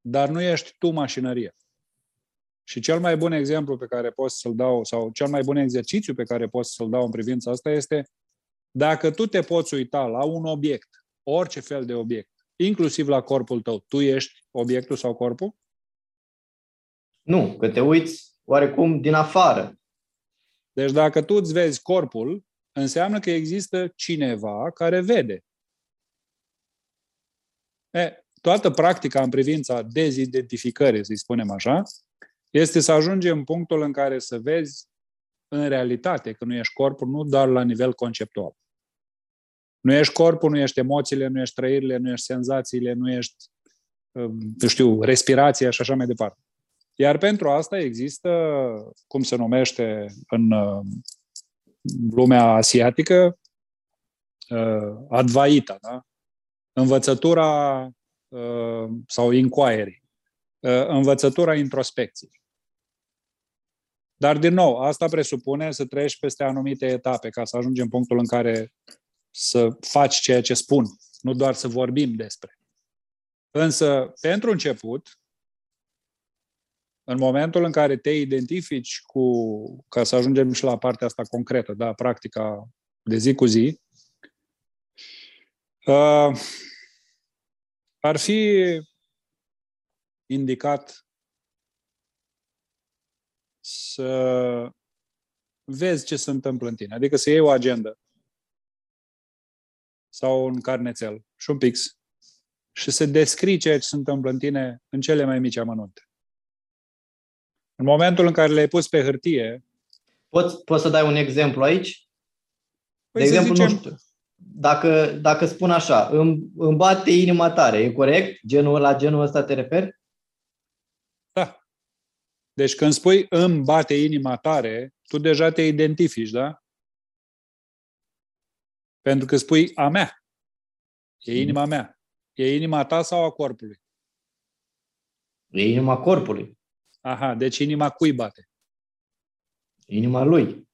dar nu ești tu mașinărie. Și cel mai bun exemplu pe care pot să-l dau, sau cel mai bun exercițiu pe care pot să-l dau în privința asta este dacă tu te poți uita la un obiect, orice fel de obiect, inclusiv la corpul tău, tu ești obiectul sau corpul? Nu, că te uiți oarecum din afară. Deci dacă tu îți vezi corpul, înseamnă că există cineva care vede. E, toată practica în privința dezidentificării, să-i spunem așa, este să ajungi în punctul în care să vezi în realitate că nu ești corpul, nu doar la nivel conceptual. Nu ești corpul, nu ești emoțiile, nu ești trăirile, nu ești senzațiile, nu ești, um, nu știu, respirația și așa mai departe. Iar pentru asta există, cum se numește în um, lumea asiatică, uh, advaita, da? învățătura uh, sau inquiry, uh, învățătura introspecției. Dar, din nou, asta presupune să treci peste anumite etape ca să ajungem în punctul în care să faci ceea ce spun, nu doar să vorbim despre. Însă, pentru început, în momentul în care te identifici cu, ca să ajungem și la partea asta concretă, da, practica de zi cu zi, uh, ar fi indicat să vezi ce se întâmplă în tine. Adică să iei o agendă sau un carnețel și un pix și să descrii ceea ce se întâmplă în tine în cele mai mici amănunte. În momentul în care le-ai pus pe hârtie... Poți, poți să dai un exemplu aici? Păi de exemplu, zicem... nu știu, dacă, dacă spun așa, îmi, îmi bate inima tare, e corect? Genul, la genul ăsta te referi? Da. Deci când spui îmi bate inima tare, tu deja te identifici, da? Pentru că spui a mea. E inima mea. E inima ta sau a corpului? E inima corpului. Aha, deci inima cui bate? Inima lui.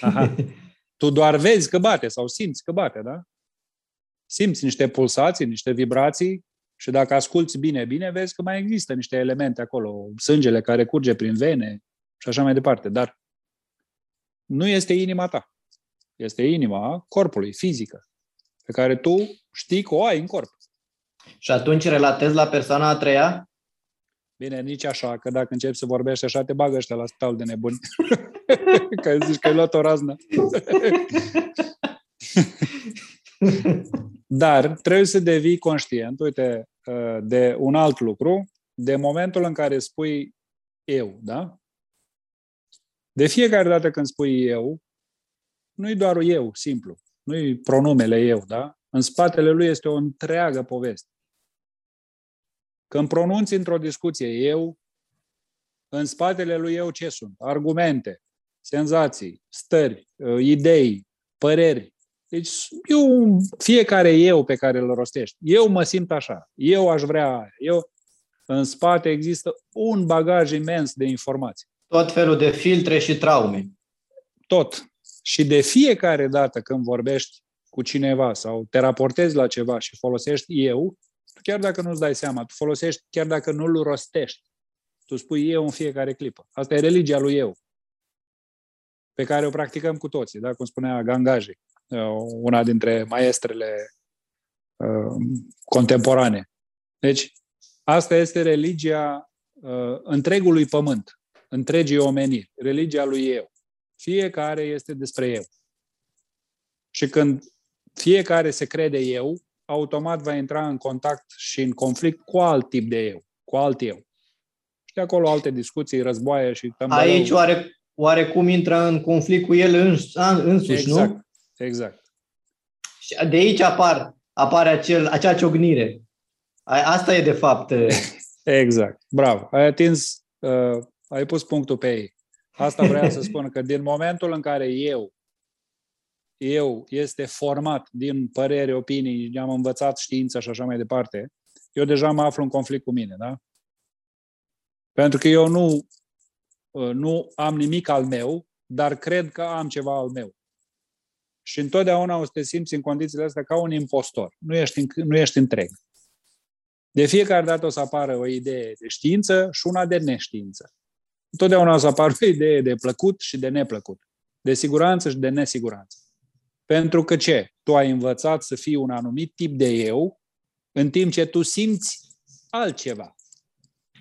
Aha. Tu doar vezi că bate sau simți că bate, da? Simți niște pulsații, niște vibrații și dacă asculți bine, bine, vezi că mai există niște elemente acolo, sângele care curge prin vene și așa mai departe. Dar nu este inima ta. Este inima corpului, fizică, pe care tu știi că o ai în corp. Și atunci relatezi la persoana a treia? Bine, nici așa, că dacă începi să vorbești așa, te bagă ăștia la spital de nebuni. că zici că ai luat o raznă. Dar trebuie să devii conștient, uite, uh, de un alt lucru, de momentul în care spui eu, da? De fiecare dată când spui eu, nu-i doar eu, simplu. Nu-i pronumele eu, da? În spatele lui este o întreagă poveste. Când pronunți într-o discuție eu, în spatele lui eu ce sunt? Argumente, senzații, stări, uh, idei, păreri. Deci eu, fiecare eu pe care îl rostești, eu mă simt așa, eu aș vrea, eu, în spate există un bagaj imens de informații. Tot felul de filtre și traume. Tot. Și de fiecare dată când vorbești cu cineva sau te raportezi la ceva și folosești eu, chiar dacă nu-ți dai seama, tu folosești chiar dacă nu-l rostești. Tu spui eu în fiecare clipă. Asta e religia lui eu, pe care o practicăm cu toții, da? cum spunea Gangaji, uh, una dintre maestrele uh, contemporane. Deci, asta este religia uh, întregului pământ, întregii omeniri, religia lui eu. Fiecare este despre eu. Și când fiecare se crede eu, automat va intra în contact și în conflict cu alt tip de eu, cu alt eu. Și de acolo alte discuții, războaie și tămbălău. Aici oare, oare cum intră în conflict cu el îns, însuși, exact, nu? Exact. Și de aici apar, apare acel, acea ciocnire. Asta e de fapt... exact. Bravo. Ai atins, uh, ai pus punctul pe ei. Asta vreau să spun că din momentul în care eu eu este format din păreri, opinii, am învățat știința și așa mai departe, eu deja mă aflu în conflict cu mine, da? Pentru că eu nu, uh, nu am nimic al meu, dar cred că am ceva al meu. Și întotdeauna o să te simți în condițiile astea ca un impostor. Nu ești, nu ești întreg. De fiecare dată o să apară o idee de știință și una de neștiință. Întotdeauna o să apară o idee de plăcut și de neplăcut. De siguranță și de nesiguranță. Pentru că ce? Tu ai învățat să fii un anumit tip de eu, în timp ce tu simți altceva.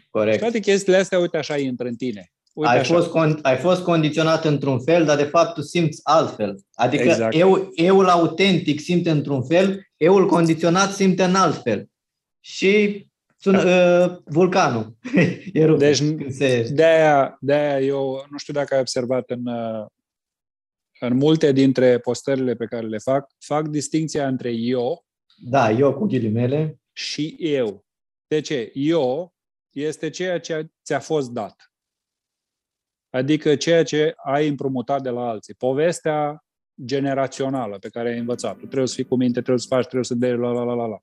Corect. Și toate chestiile astea, uite așa, intră în tine. Uite ai, așa. fost con- ai fost condiționat într-un fel, dar de fapt tu simți altfel. Adică exact. eu, eul autentic simte într-un fel, eul condiționat simte în alt fel. Și sună, da. uh, vulcanul. e deci se... de-aia, de-aia eu nu știu dacă ai observat în, uh, în multe dintre postările pe care le fac, fac distinția între eu da, eu cu ghilimele și eu. De ce? Eu este ceea ce ți-a fost dat. Adică ceea ce ai împrumutat de la alții. Povestea generațională pe care ai învățat. Tu trebuie să fii cu minte, trebuie să faci, trebuie să dai la la la la la.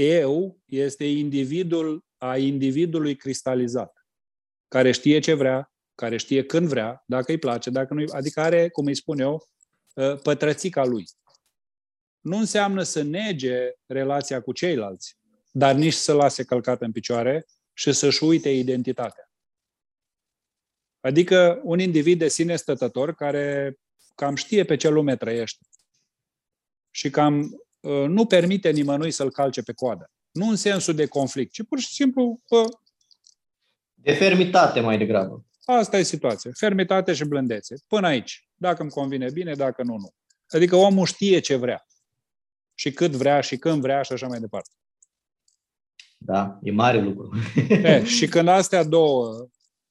Eu este individul a individului cristalizat, care știe ce vrea, care știe când vrea, dacă îi place, dacă nu adică are, cum îi spun eu, ă, pătrățica lui. Nu înseamnă să nege relația cu ceilalți, dar nici să lase călcat în picioare și să-și uite identitatea. Adică un individ de sine stătător care cam știe pe ce lume trăiește și cam uh, nu permite nimănui să-l calce pe coadă. Nu în sensul de conflict, ci pur și simplu... Uh, de fermitate mai degrabă. Asta e situația. Fermitate și blândețe. Până aici. Dacă îmi convine bine, dacă nu, nu. Adică omul știe ce vrea. Și cât vrea și când vrea și așa mai departe. Da, e mare lucru. E, și când astea două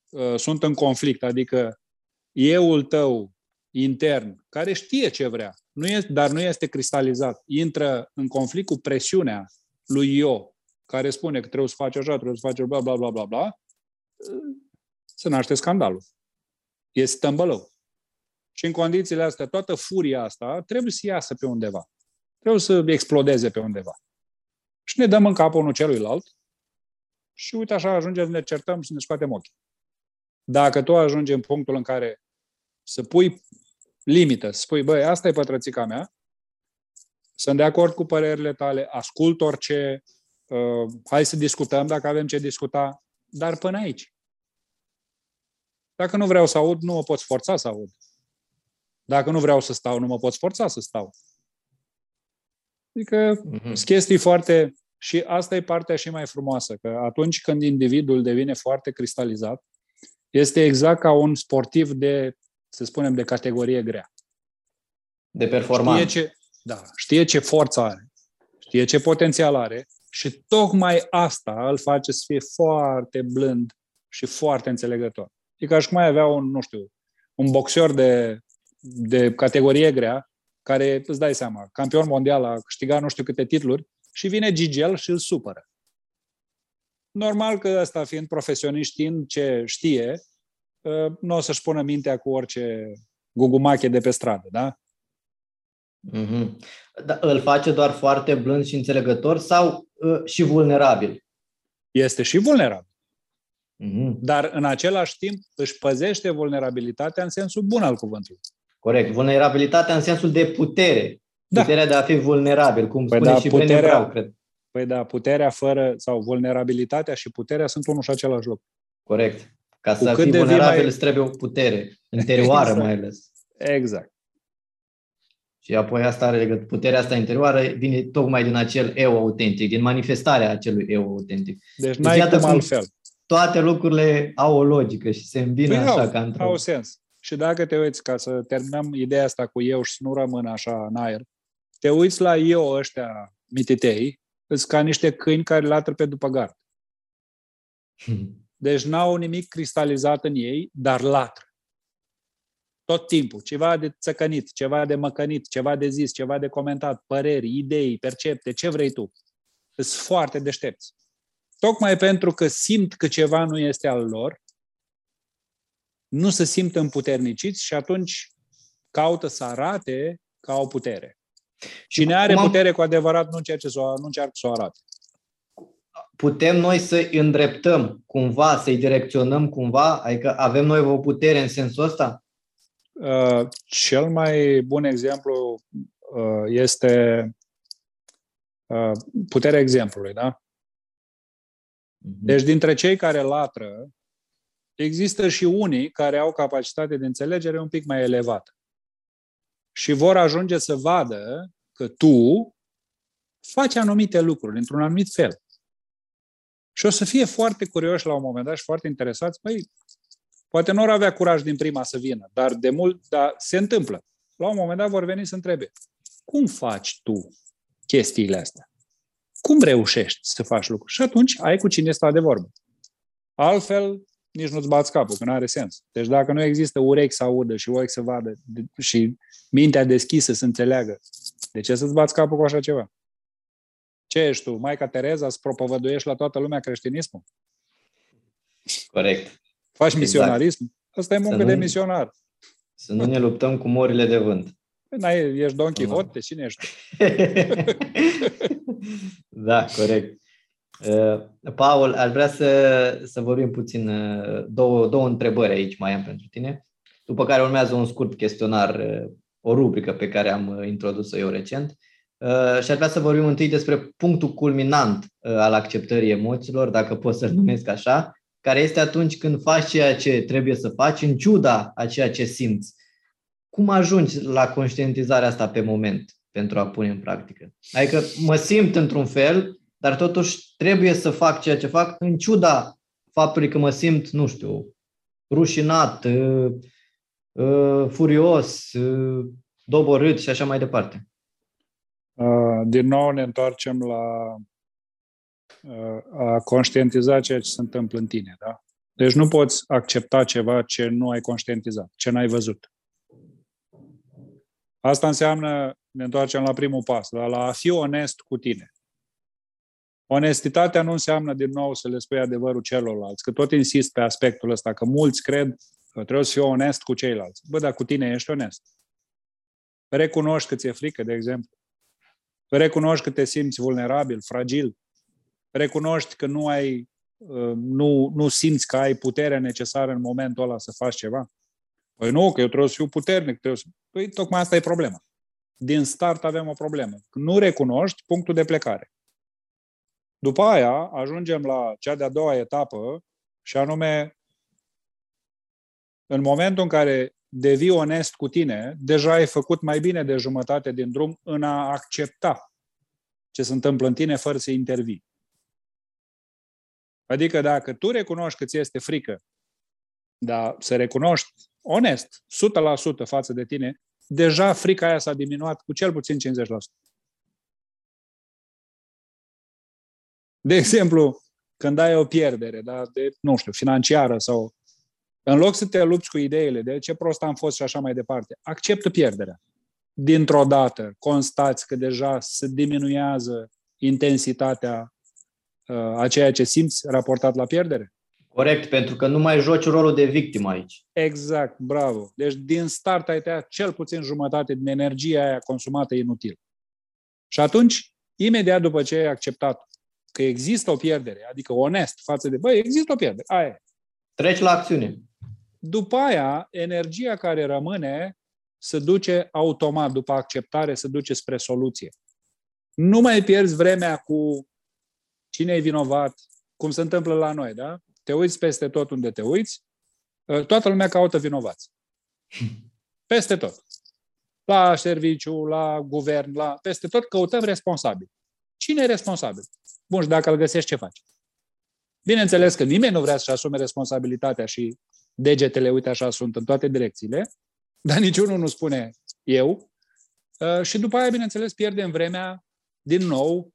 uh, sunt în conflict, adică euul tău intern, care știe ce vrea, nu este, dar nu este cristalizat, intră în conflict cu presiunea lui eu, care spune că trebuie să faci așa, trebuie să faci bla, bla, bla, bla, bla, se naște scandalul. E stămbălău. Și în condițiile astea, toată furia asta trebuie să iasă pe undeva. Trebuie să explodeze pe undeva. Și ne dăm în capul unul celuilalt și uite așa ajungem să ne certăm și ne scoatem ochii. Dacă tu ajungi în punctul în care să pui limită, să spui, băi, asta e pătrățica mea, sunt de acord cu părerile tale, ascult orice, uh, hai să discutăm dacă avem ce discuta, dar până aici. Dacă nu vreau să aud, nu mă pot forța să aud. Dacă nu vreau să stau, nu mă pot forța să stau. Adică uh-huh. sunt chestii foarte... Și asta e partea și mai frumoasă, că atunci când individul devine foarte cristalizat, este exact ca un sportiv de, să spunem, de categorie grea. De performanță. Știe ce, da, știe ce forță are, știe ce potențial are și tocmai asta îl face să fie foarte blând și foarte înțelegător. E ca și cum ai avea un, nu știu, un boxer de, de categorie grea, care, îți dai seama, campion mondial, a câștigat nu știu câte titluri, și vine Gigel și îl supără. Normal că ăsta, fiind profesionist, știind ce știe, ă, nu o să-și pună mintea cu orice gugumache de pe stradă, da? Mm-hmm. Da, îl face doar foarte blând și înțelegător sau uh, și vulnerabil? Este și vulnerabil. Mm-hmm. Dar în același timp își păzește vulnerabilitatea în sensul bun al cuvântului. Corect. Vulnerabilitatea în sensul de putere. Da. Puterea de a fi vulnerabil, cum păi spune da, și puterea, Brené Brown, cred. Păi da, puterea fără, sau vulnerabilitatea și puterea sunt unul și același lucru. Corect. Ca Cu să fii vulnerabil mai... îți trebuie o putere interioară exact. mai ales. Exact. Și apoi asta are legătură. Puterea asta interioară vine tocmai din acel eu autentic, din manifestarea acelui eu autentic. Deci n-ai deci, cum altfel. Toate lucrurile au o logică și se îmbină păi așa au, ca într-o... Au sens. Și dacă te uiți, ca să terminăm ideea asta cu eu și să nu rămână așa în aer, te uiți la eu ăștia mititei, îți ca niște câini care latră pe după gard. Deci n-au nimic cristalizat în ei, dar latră. Tot timpul. Ceva de țăcănit, ceva de măcănit, ceva de zis, ceva de comentat, păreri, idei, percepte, ce vrei tu. Sunt foarte deștepți. Tocmai pentru că simt că ceva nu este al lor, nu se simt împuterniciți și atunci caută să arate că au putere. Cine are putere cu adevărat nu încearcă să o, nu încearcă să o arate. Putem noi să îndreptăm cumva, să-i direcționăm cumva? Adică avem noi o putere în sensul ăsta? Uh, cel mai bun exemplu uh, este uh, puterea exemplului, da? Mhm. Deci dintre cei care latră, există și unii care au capacitate de înțelegere un pic mai elevată. Și vor ajunge să vadă că tu faci anumite lucruri într-un anumit fel. Și o să fie foarte curioși la un moment dat și foarte interesați. Păi, poate nu ar avea curaj din prima să vină, dar de mult, dar se întâmplă. La un moment dat vor veni să întrebe, cum faci tu chestiile astea? Cum reușești să faci lucruri? Și atunci ai cu cine sta de vorbă. Altfel, nici nu-ți bați capul, că nu are sens. Deci dacă nu există urechi să audă și ochi să vadă și mintea deschisă să înțeleagă, de ce să-ți bați capul cu așa ceva? Ce ești tu? Maica Tereza, să propovăduiești la toată lumea creștinismul? Corect. Faci exact. misionarism? Asta e muncă de misionar. Să nu ne luptăm cu morile de vânt. Păi, ești Don Quixote? Cine ești? da, corect. Uh, Paul, aș vrea să, să vorbim puțin, uh, două, două întrebări aici mai am pentru tine, după care urmează un scurt chestionar, uh, o rubrică pe care am introdus-o eu recent. Și aș vrea să vorbim întâi despre punctul culminant al acceptării emoțiilor, dacă pot să-l numesc așa, care este atunci când faci ceea ce trebuie să faci, în ciuda a ceea ce simți. Cum ajungi la conștientizarea asta pe moment pentru a pune în practică? Adică mă simt într-un fel, dar totuși trebuie să fac ceea ce fac în ciuda faptului că mă simt, nu știu, rușinat, uh, uh, furios, uh, doborât și așa mai departe. Din nou ne întoarcem la a conștientiza ceea ce se întâmplă în tine. Da? Deci nu poți accepta ceva ce nu ai conștientizat, ce n-ai văzut. Asta înseamnă, ne întoarcem la primul pas, da? la a fi onest cu tine. Onestitatea nu înseamnă din nou să le spui adevărul celorlalți, că tot insist pe aspectul ăsta, că mulți cred că trebuie să fii onest cu ceilalți. Bă, dar cu tine ești onest. Recunoști că ți-e frică, de exemplu. Recunoști că te simți vulnerabil, fragil. Recunoști că nu ai, uh, nu, nu simți că ai puterea necesară în momentul ăla să faci ceva. Păi nu, că eu trebuie să fiu puternic. Trebuie să... Păi tocmai asta e problema. Din start avem o problemă. Nu recunoști punctul de plecare. După aia ajungem la cea de-a doua etapă și anume în momentul în care devii onest cu tine, deja ai făcut mai bine de jumătate din drum în a accepta ce se întâmplă în tine fără să intervii. Adică dacă tu recunoști că ți este frică, dar să recunoști onest, 100% față de tine, deja frica aia s-a diminuat cu cel puțin 50%. De exemplu, când ai o pierdere, da, de, nu știu, financiară sau în loc să te lupți cu ideile de ce prost am fost și așa mai departe, acceptă pierderea. Dintr-o dată constați că deja se diminuează intensitatea uh, a ceea ce simți raportat la pierdere? Corect, pentru că nu mai joci rolul de victimă aici. Exact, bravo. Deci din start ai tăiat cel puțin jumătate din energia aia consumată inutil. Și atunci, imediat după ce ai acceptat că există o pierdere, adică onest față de, băi, există o pierdere, aia Treci la acțiune. După aia, energia care rămâne se duce automat, după acceptare, se duce spre soluție. Nu mai pierzi vremea cu cine e vinovat, cum se întâmplă la noi, da? Te uiți peste tot unde te uiți, ă, toată lumea caută vinovați. Peste tot. La serviciu, la guvern, la peste tot căutăm responsabili. Cine e responsabil? Bun, și dacă îl găsești, ce faci? Bineînțeles că nimeni nu vrea să-și asume responsabilitatea și degetele, uite așa, sunt în toate direcțiile, dar niciunul nu spune eu. Uh, și după aia, bineînțeles, pierdem vremea din nou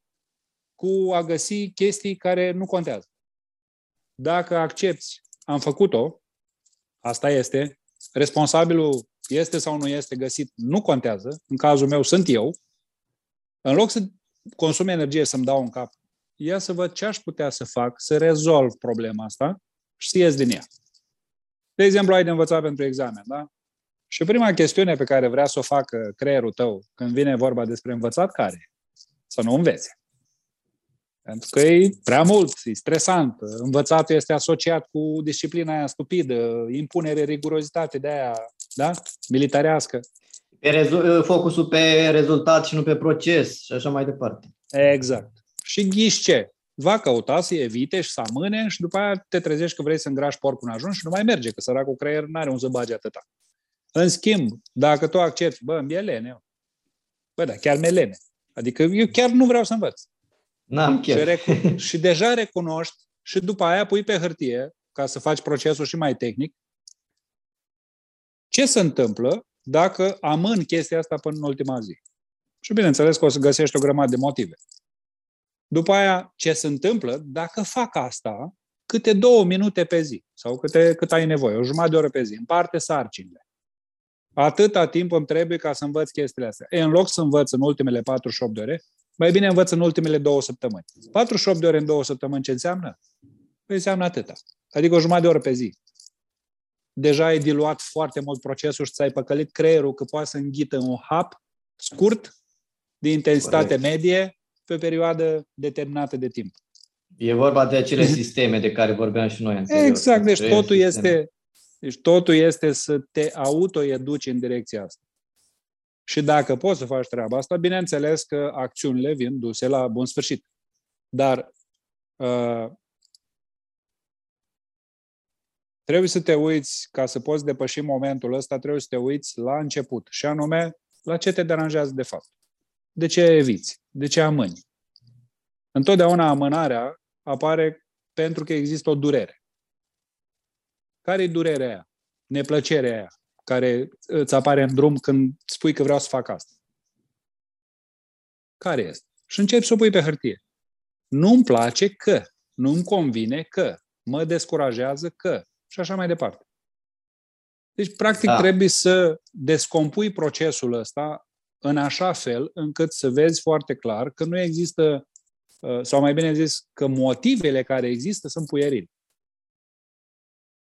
cu a găsi chestii care nu contează. Dacă accepti, am făcut-o, asta este, responsabilul este sau nu este găsit, nu contează, în cazul meu sunt eu, în loc să consum energie să-mi dau în cap ia să văd ce aș putea să fac să rezolv problema asta și să ies din ea. De exemplu, ai de învățat pentru examen, da? Și prima chestiune pe care vrea să o facă creierul tău când vine vorba despre învățat, care Să nu înveți. Pentru că e prea mult, e stresant. Învățatul este asociat cu disciplina aia stupidă, impunere, rigurozitate de aia, da? Militarească. Pe rezu- focusul pe rezultat și nu pe proces și așa mai departe. Exact. Și ghiși ce? Va căuta să evite și să amâne și după aia te trezești că vrei să îngrași porcul în ajuns și nu mai merge, că săracul creier nu are un să bage atâta. În schimb, dacă tu accepti, bă, îmi e lene, bă, da, chiar mi-e lene. Adică eu chiar nu vreau să învăț. N-am chiar. Și, recu- și deja recunoști și după aia pui pe hârtie, ca să faci procesul și mai tehnic, ce se întâmplă dacă amân chestia asta până în ultima zi. Și bineînțeles că o să găsești o grămadă de motive. După aia, ce se întâmplă dacă fac asta câte două minute pe zi sau câte, cât ai nevoie, o jumătate de oră pe zi, împarte sarcinile. Atâta timp îmi trebuie ca să învăț chestiile astea. E, în loc să învăț în ultimele 48 de ore, mai bine învăț în ultimele două săptămâni. 48 de ore în două săptămâni ce înseamnă? Păi înseamnă atâta. Adică o jumătate de oră pe zi. Deja ai diluat foarte mult procesul și ți-ai păcălit creierul că poate să înghită un hap scurt, de intensitate Corect. medie, pe o perioadă determinată de timp. E vorba de acele sisteme de care vorbeam și noi anterior. Exact, deci totul este, deci totul este să te autoeduci în direcția asta. Și dacă poți să faci treaba asta, bineînțeles că acțiunile vin duse la bun sfârșit. Dar uh, trebuie să te uiți, ca să poți depăși momentul ăsta, trebuie să te uiți la început. Și anume, la ce te deranjează de fapt. De ce eviți? De ce amâni? Întotdeauna amânarea apare pentru că există o durere. Care e durerea aia? Neplăcerea aia care îți apare în drum când spui că vreau să fac asta. Care este? Și începi să o pui pe hârtie. Nu-mi place că, nu-mi convine că, mă descurajează că, și așa mai departe. Deci, practic, da. trebuie să descompui procesul ăsta în așa fel încât să vezi foarte clar că nu există, uh, sau mai bine zis, că motivele care există sunt puierili.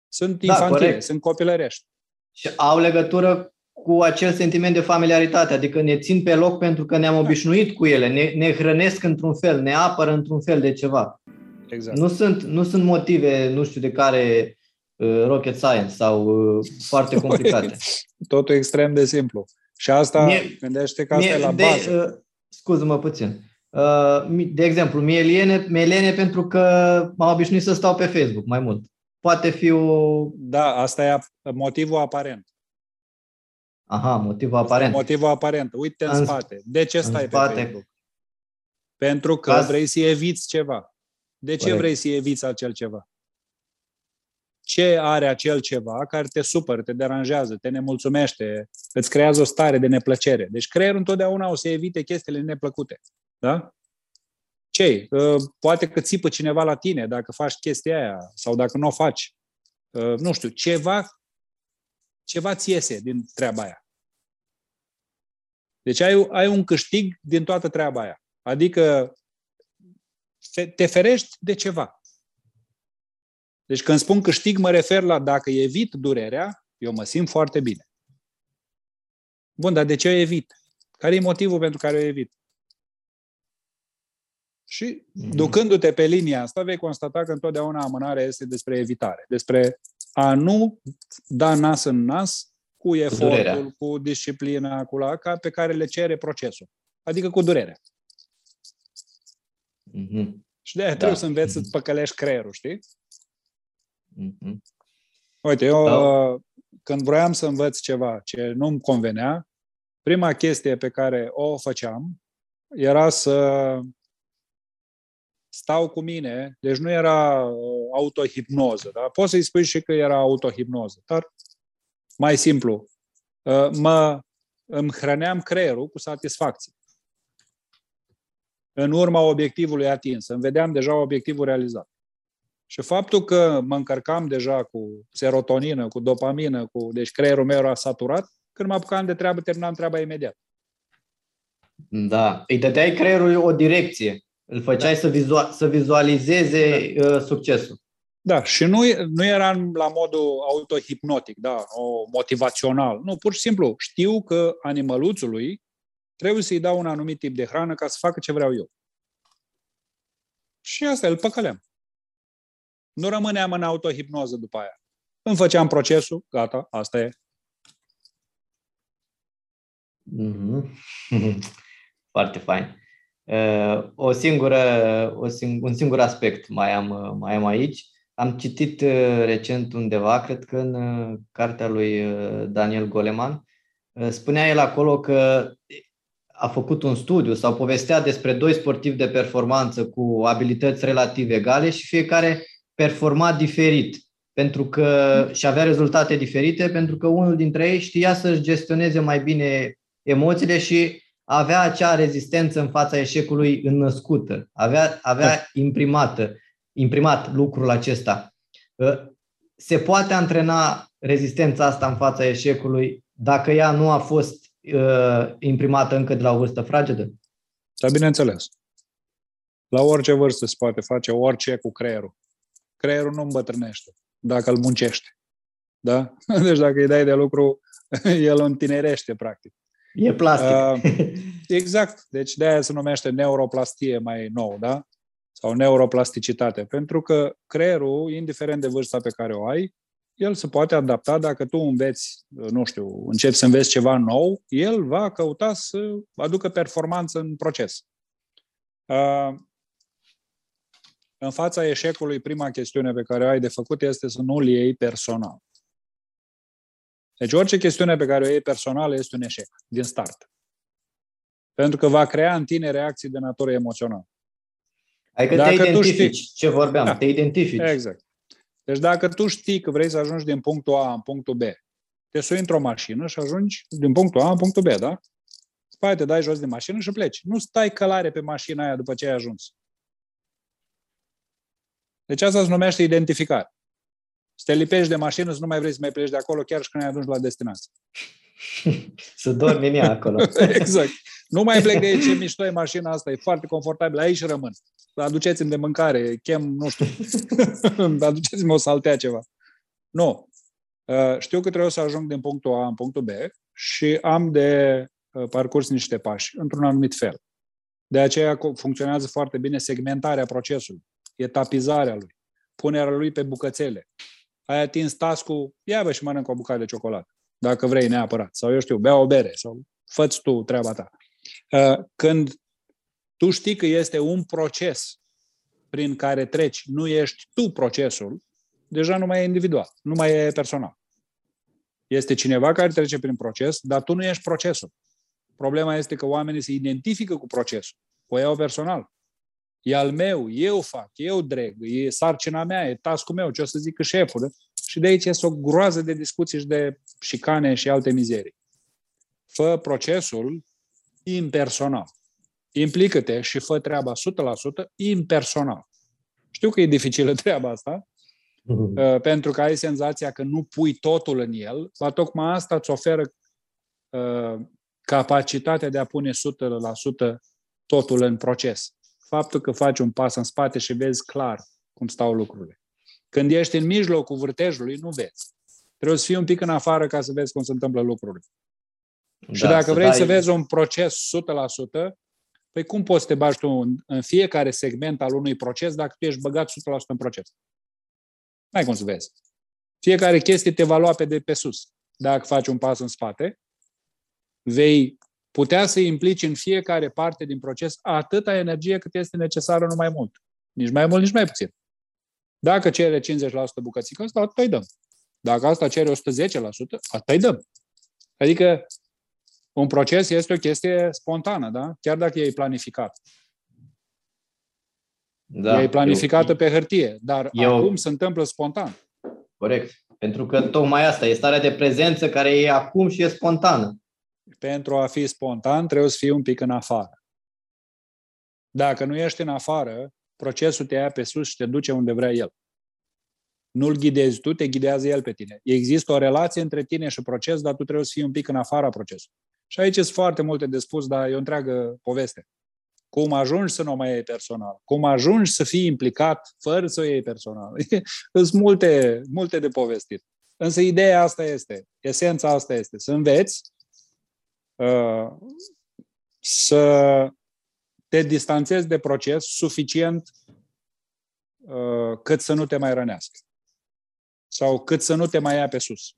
Sunt da, infantile, corect. sunt copilărești. Și au legătură cu acel sentiment de familiaritate, adică ne țin pe loc pentru că ne-am da. obișnuit cu ele, ne, ne hrănesc într-un fel, ne apără într-un fel de ceva. Exact. Nu sunt, nu sunt motive, nu știu de care, uh, rocket science sau uh, foarte complicate. Totul extrem de simplu. Și asta, mie, gândește că asta mie, e la bază. uh, scuză-mă puțin. Uh, de exemplu, mie liene, mie liene pentru că m-am obișnuit să stau pe Facebook mai mult. Poate fi o... Da, asta e motivul aparent. Aha, motivul aparent. Motivul aparent. Uite în, în spate. De ce stai în spate. pe Facebook? Pentru că Caz... vrei să eviți ceva. De ce Corect. vrei să eviți acel ceva? Ce are acel ceva care te supără, te deranjează, te nemulțumește, îți creează o stare de neplăcere. Deci creierul întotdeauna o să evite chestiile neplăcute. Da? ce uh, Poate că țipă cineva la tine dacă faci chestia aia sau dacă nu o faci. Uh, nu știu, ceva, ceva ți iese din treaba aia. Deci ai, ai un câștig din toată treaba aia. Adică te ferești de ceva. Deci când spun câștig, mă refer la dacă evit durerea, eu mă simt foarte bine. Bun, dar de ce o evit? Care e motivul pentru care o evit? Și mhm. ducându-te pe linia asta, vei constata că întotdeauna amânarea este despre evitare, despre a nu da nas în nas cu efortul, cu, cu disciplina, cu la, ca pe care le cere procesul. Adică cu durerea. Mm-hmm. Și de aia da. trebuie să înveți să-ți păcălești creierul, știi? Mm-hmm. Uite, eu da. când vroiam să învăț ceva ce nu-mi convenea, prima chestie pe care o făceam era să stau cu mine, deci nu era uh, autohipnoză, da? poți să-i spui și că era autohipnoză, dar mai simplu, uh, mă, îmi hrăneam creierul cu satisfacție. În urma obiectivului atins, îmi vedeam deja obiectivul realizat. Și faptul că mă încărcam deja cu serotonină, cu dopamină, cu, deci creierul meu era saturat, când mă apucam de treabă, terminam treaba imediat. Da, îi dădeai creierul o direcție. Îl făceai da. să, vizu- să vizualizeze da. uh, succesul. Da, și nu, nu era la modul autohipnotic, da, o motivațional. Nu, pur și simplu știu că animăluțului trebuie să-i dau un anumit tip de hrană ca să facă ce vreau eu. Și asta îl păcăleam. Nu rămâneam în autohipnoză după aia. Îmi făceam procesul, gata, asta e. Mm-hmm. Foarte fain. Uh, o singură, o sing, un singur aspect mai am, mai am aici. Am citit uh, recent undeva, cred că în uh, cartea lui Daniel Goleman, spunea el acolo că a făcut un studiu sau povestea despre doi sportivi de performanță cu abilități relativ egale și fiecare performa diferit pentru că și avea rezultate diferite pentru că unul dintre ei știa să-și gestioneze mai bine emoțiile și avea acea rezistență în fața eșecului înnăscută, avea, avea da. imprimată, imprimat lucrul acesta. Ă, se poate antrena rezistența asta în fața eșecului dacă ea nu a fost uh, imprimată încă de la o vârstă fragedă? Da, bineînțeles. La orice vârstă se poate face orice cu creierul. Creierul nu îmbătrânește dacă îl muncește. Da? Deci dacă îi dai de lucru, el întinerește, practic. E plastic. Uh, exact. Deci de aia se numește neuroplastie mai nou, da? sau neuroplasticitate. Pentru că creierul, indiferent de vârsta pe care o ai, el se poate adapta dacă tu înveți, nu știu, începi să înveți ceva nou, el va căuta să aducă performanță în proces. În fața eșecului, prima chestiune pe care o ai de făcut este să nu-l iei personal. Deci orice chestiune pe care o iei personal este un eșec, din start. Pentru că va crea în tine reacții de natură emoțională. Adică dacă te identifici, știi, ce vorbeam, da, te identifici. Exact. Deci dacă tu știi că vrei să ajungi din punctul A în punctul B, te sui într-o mașină și ajungi din punctul A în punctul B, da? După te dai jos din mașină și pleci. Nu stai călare pe mașina aia după ce ai ajuns. Deci asta se numește identificare. Să te lipești de mașină, să nu mai vrei să mai pleci de acolo chiar și când ai ajuns la destinație. să dormi în ea acolo. exact. Nu mai plec de aici, e mișto e mașina asta, e foarte confortabil, aici rămân. Aduceți-mi de mâncare, chem, nu știu, aduceți-mi o saltea ceva. Nu. Uh, știu că trebuie să ajung din punctul A în punctul B și am de uh, parcurs niște pași, într-un anumit fel. De aceea funcționează foarte bine segmentarea procesului, etapizarea lui, punerea lui pe bucățele. Ai atins tascul, ia bă și mănâncă o bucată de ciocolată, dacă vrei neapărat. Sau eu știu, bea o bere sau fă tu treaba ta. Uh, când tu știi că este un proces prin care treci, nu ești tu procesul, deja nu mai e individual, nu mai e personal. Este cineva care trece prin proces, dar tu nu ești procesul. Problema este că oamenii se identifică cu procesul, o iau personal. E al meu, eu fac, eu dreg, e sarcina mea, e tascul meu, ce o să zică șeful. Și de aici este o groază de discuții și de șicane și alte mizerii. Fă procesul impersonal. Implică-te și fă treaba 100% impersonal. Știu că e dificilă treaba asta, uh-huh. pentru că ai senzația că nu pui totul în el, la tocmai asta îți oferă uh, capacitatea de a pune 100% totul în proces. Faptul că faci un pas în spate și vezi clar cum stau lucrurile. Când ești în mijlocul vârtejului, nu vezi. Trebuie să fii un pic în afară ca să vezi cum se întâmplă lucrurile. Da, și dacă să vrei dai... să vezi un proces 100%, păi cum poți să te bagi tu în, în fiecare segment al unui proces dacă tu ești băgat 100% în proces? N-ai cum să vezi. Fiecare chestie te va lua pe de pe sus. Dacă faci un pas în spate, vei putea să implici în fiecare parte din proces atâta energie cât este necesară, nu mai mult. Nici mai mult, nici mai puțin. Dacă cere 50% bucățică asta, atât îi dăm. Dacă asta cere 110%, atât îi dăm. Adică un proces este o chestie spontană, da? Chiar dacă e planificat. Da, e planificată eu, pe hârtie, dar eu, acum se întâmplă spontan. Corect. Pentru că tocmai asta e starea de prezență care e acum și e spontană. Pentru a fi spontan trebuie să fii un pic în afară. Dacă nu ești în afară, procesul te ia pe sus și te duce unde vrea el. Nu-l ghidezi tu, te ghidează el pe tine. Există o relație între tine și proces, dar tu trebuie să fii un pic în afara procesului. Și aici sunt foarte multe de spus, dar e o întreagă poveste. Cum ajungi să nu o mai iei personal? Cum ajungi să fii implicat fără să o iei personal? Sunt multe, multe de povestit. Însă ideea asta este, esența asta este, să înveți uh, să te distanțezi de proces suficient uh, cât să nu te mai rănească sau cât să nu te mai ia pe sus.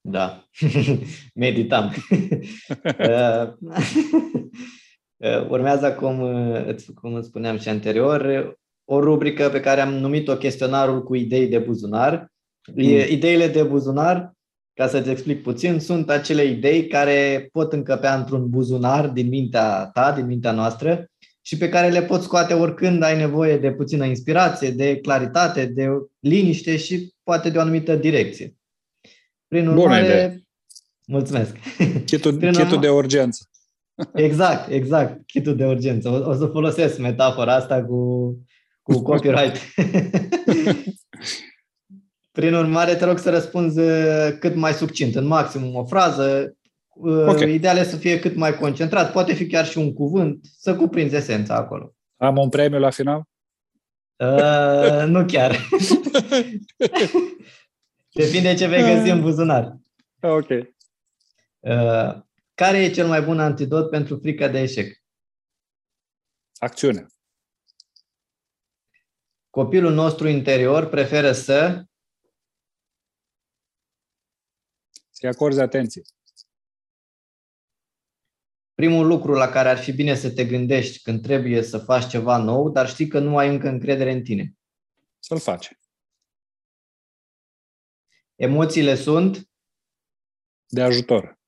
Da, meditam. Uh, uh, urmează, cum, uh, cum îți spuneam și anterior, o rubrică pe care am numit-o chestionarul cu idei de buzunar. Mm. Ideile de buzunar, ca să-ți explic puțin, sunt acele idei care pot încăpea într-un buzunar din mintea ta, din mintea noastră, și pe care le poți scoate oricând ai nevoie de puțină inspirație, de claritate, de liniște și poate de o anumită direcție. Prin urmare, Bună idee. mulțumesc. Chitul, Prin chitul urmă... de urgență. Exact, exact, chitul de urgență. O, o să folosesc metafora asta cu, cu copyright. Prin urmare, te rog să răspunzi uh, cât mai succint, în maximum o frază. Uh, okay. Ideal e să fie cât mai concentrat, poate fi chiar și un cuvânt, să cuprinzi esența acolo. Am un premiu la final? Uh, nu chiar. Depinde ce vei găsi în buzunar. Ok. Uh, care e cel mai bun antidot pentru frica de eșec? Acțiune. Copilul nostru interior preferă să să-i acorzi atenție. Primul lucru la care ar fi bine să te gândești când trebuie să faci ceva nou, dar știi că nu ai încă încredere în tine. Să-l faci. Emoțiile sunt? De ajutor.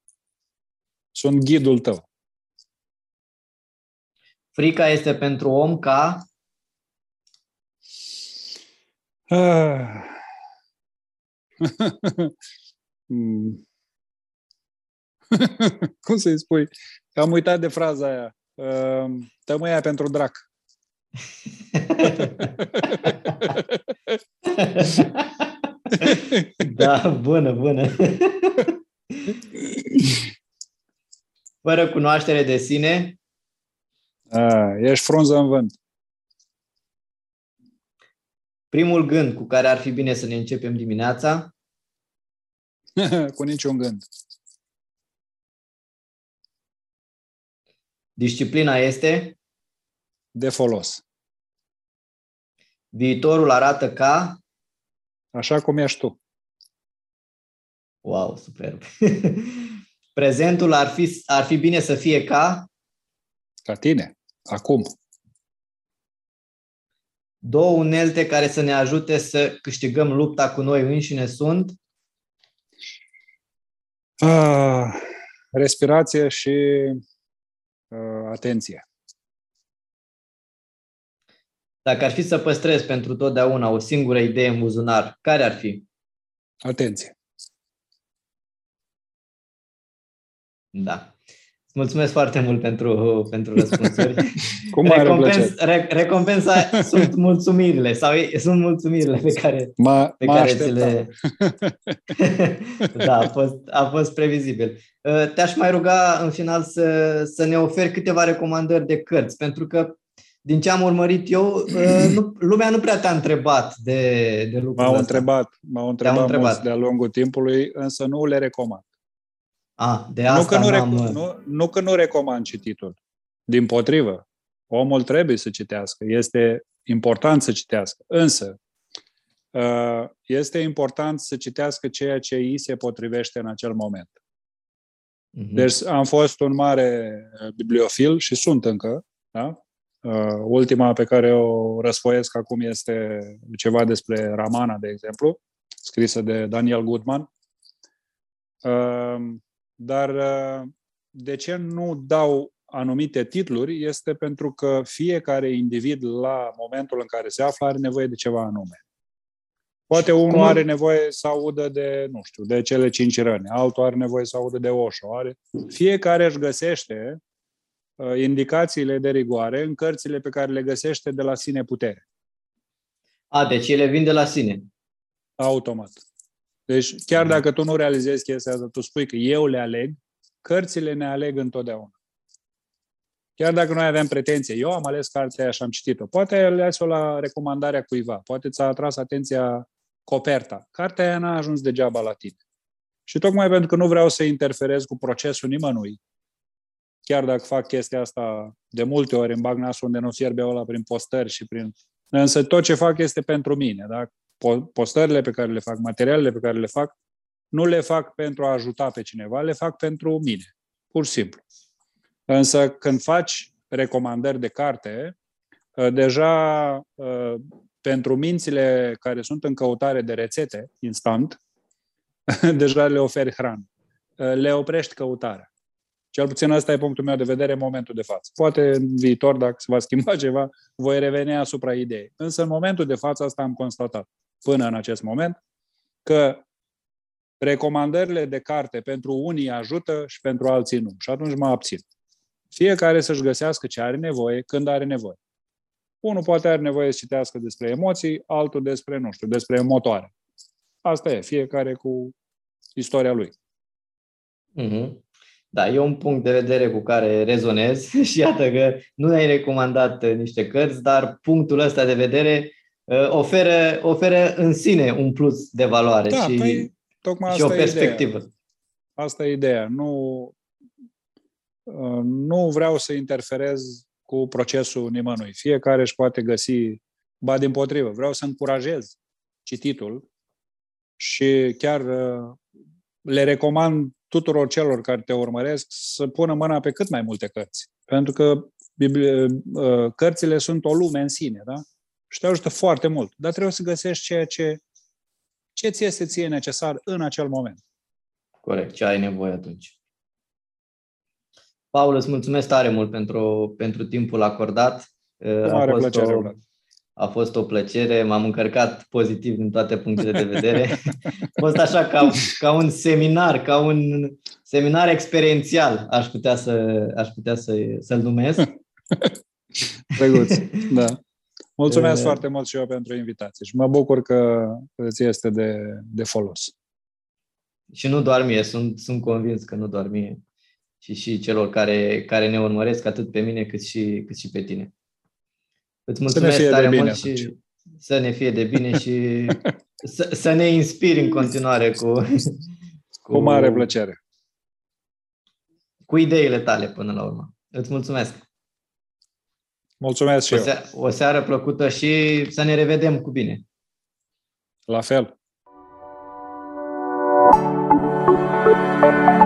Sunt ghidul tău. Frica este pentru om ca? Ah. Hmm. Cum să-i spui? Am uitat de fraza aia. Ehm, tămâia pentru drac. da, bună, bună. Fără cunoaștere de sine. A, ești frunză în vânt. Primul gând cu care ar fi bine să ne începem dimineața. cu niciun gând. Disciplina este? De folos. Viitorul arată ca? Așa cum ești tu. Wow, superb. Prezentul ar fi, ar fi bine să fie ca? Ca tine, acum. Două unelte care să ne ajute să câștigăm lupta cu noi înșine sunt? Ah, respirație și uh, atenție. Dacă ar fi să păstrezi pentru totdeauna o singură idee în buzunar, care ar fi? Atenție. Da. Mulțumesc foarte mult pentru, pentru răspunsuri. Cu mare Recompens, re, recompensa sunt mulțumirile sau sunt mulțumirile pe care, m-a, pe m-a care ți le... da, a fost, a fost previzibil. Uh, te-aș mai ruga în final să, să ne oferi câteva recomandări de cărți, pentru că din ce am urmărit eu, uh, nu, lumea nu prea te-a întrebat de, de lucrul M-au ăsta. întrebat, m-au întrebat, întrebat. mulți de-a lungul timpului, însă nu le recomand. A, de Nu asta că nu, m-am... rec- nu, nu că nu recomand cititul. Din potrivă, omul trebuie să citească. Este important să citească. Însă, uh, este important să citească ceea ce îi se potrivește în acel moment. Mhm. Deci am fost un mare uh, bibliofil și sunt încă. Da? Uh, ultima pe care o răsfoiesc acum este ceva despre Ramana, de exemplu, scrisă de Daniel Goodman. Uh, dar uh, de ce nu dau anumite titluri este pentru că fiecare individ la momentul în care se află are nevoie de ceva anume. Poate unul cum- are nevoie să audă de, nu știu, de cele cinci răni, altul are nevoie să audă de Osho. Are... Fiecare își găsește uh, indicațiile de rigoare în cărțile pe care le găsește de la sine putere, A, deci ele vin de la sine. automat. Deci chiar dacă tu nu realizezi chestia asta, tu spui că eu le aleg, cărțile ne aleg întotdeauna. Chiar dacă noi avem pretenție, eu am ales cartea aia și am citit-o. Poate ai ales-o la recomandarea cuiva, poate ți-a atras atenția coperta. Cartea aia n-a ajuns degeaba la tine. Și tocmai pentru că nu vreau să interferez cu procesul nimănui, chiar dacă fac chestia asta de multe ori, îmi bag nasul unde nu fierbe ăla prin postări și prin... Însă tot ce fac este pentru mine. Da? Po- Postările pe care le fac, materialele pe care le fac, nu le fac pentru a ajuta pe cineva, le fac pentru mine. Pur și simplu. Însă când faci recomandări de carte, uh, deja uh, pentru mințile care sunt în căutare de rețete instant, deja le oferi hrană. Uh, Le oprești căutarea. Cel puțin ăsta e punctul meu de vedere în momentul de față. Poate în viitor, dacă se va schimba ceva, voi reveni asupra ideii. Însă în momentul de față asta am constatat până în acest moment că recomandările de carte pentru unii ajută și pentru alții nu. Și atunci mă abțin. Fiecare să-și găsească ce are nevoie, când are nevoie. Unul poate are nevoie să citească despre emoții, altul despre, nu știu, despre motoare. Asta e, fiecare cu istoria lui. Mhm. Da, e un punct de vedere cu care rezonez și iată că nu ne-ai recomandat uh, niște cărți, dar punctul ăsta de vedere uh, oferă, oferă în sine un plus de valoare Da, și, păi, tocmai și o asta e perspectivă. ideea. Asta e ideea. Nu, uh, nu vreau să interferez cu procesul nimănui. Fiecare își poate găsi, ba din potrivă, vreau să încurajez cititul și chiar uh, le recomand tuturor celor care te urmăresc să pună mâna pe cât mai multe cărți. Pentru că uh, cărțile sunt o lume în sine, da? Și te ajută foarte mult. Dar trebuie să găsești ceea ce, ce ți este ție necesar în acel moment. Corect, ce ai nevoie atunci. Paul, îți mulțumesc tare mult pentru, pentru timpul acordat. Cu mare a fost plăcere, o, A fost o plăcere, m-am încărcat pozitiv din toate punctele de vedere. a fost așa ca, ca un seminar, ca un seminar experiențial, aș putea, să, aș putea să, să-l numesc. Drăguț, da. Mulțumesc uh, foarte mult și eu pentru invitație și mă bucur că îți este de, de folos. Și nu doar mie, sunt, sunt convins că nu doar mie și și celor care, care ne urmăresc, atât pe mine cât și, cât și pe tine. Îți mulțumesc tare bine, mult atunci. și să ne fie de bine și să, să ne inspiri în continuare cu, cu... Cu mare plăcere. Cu ideile tale până la urmă. Îți mulțumesc. Mulțumesc și o eu. o seară plăcută și să ne revedem cu bine. La fel. thank you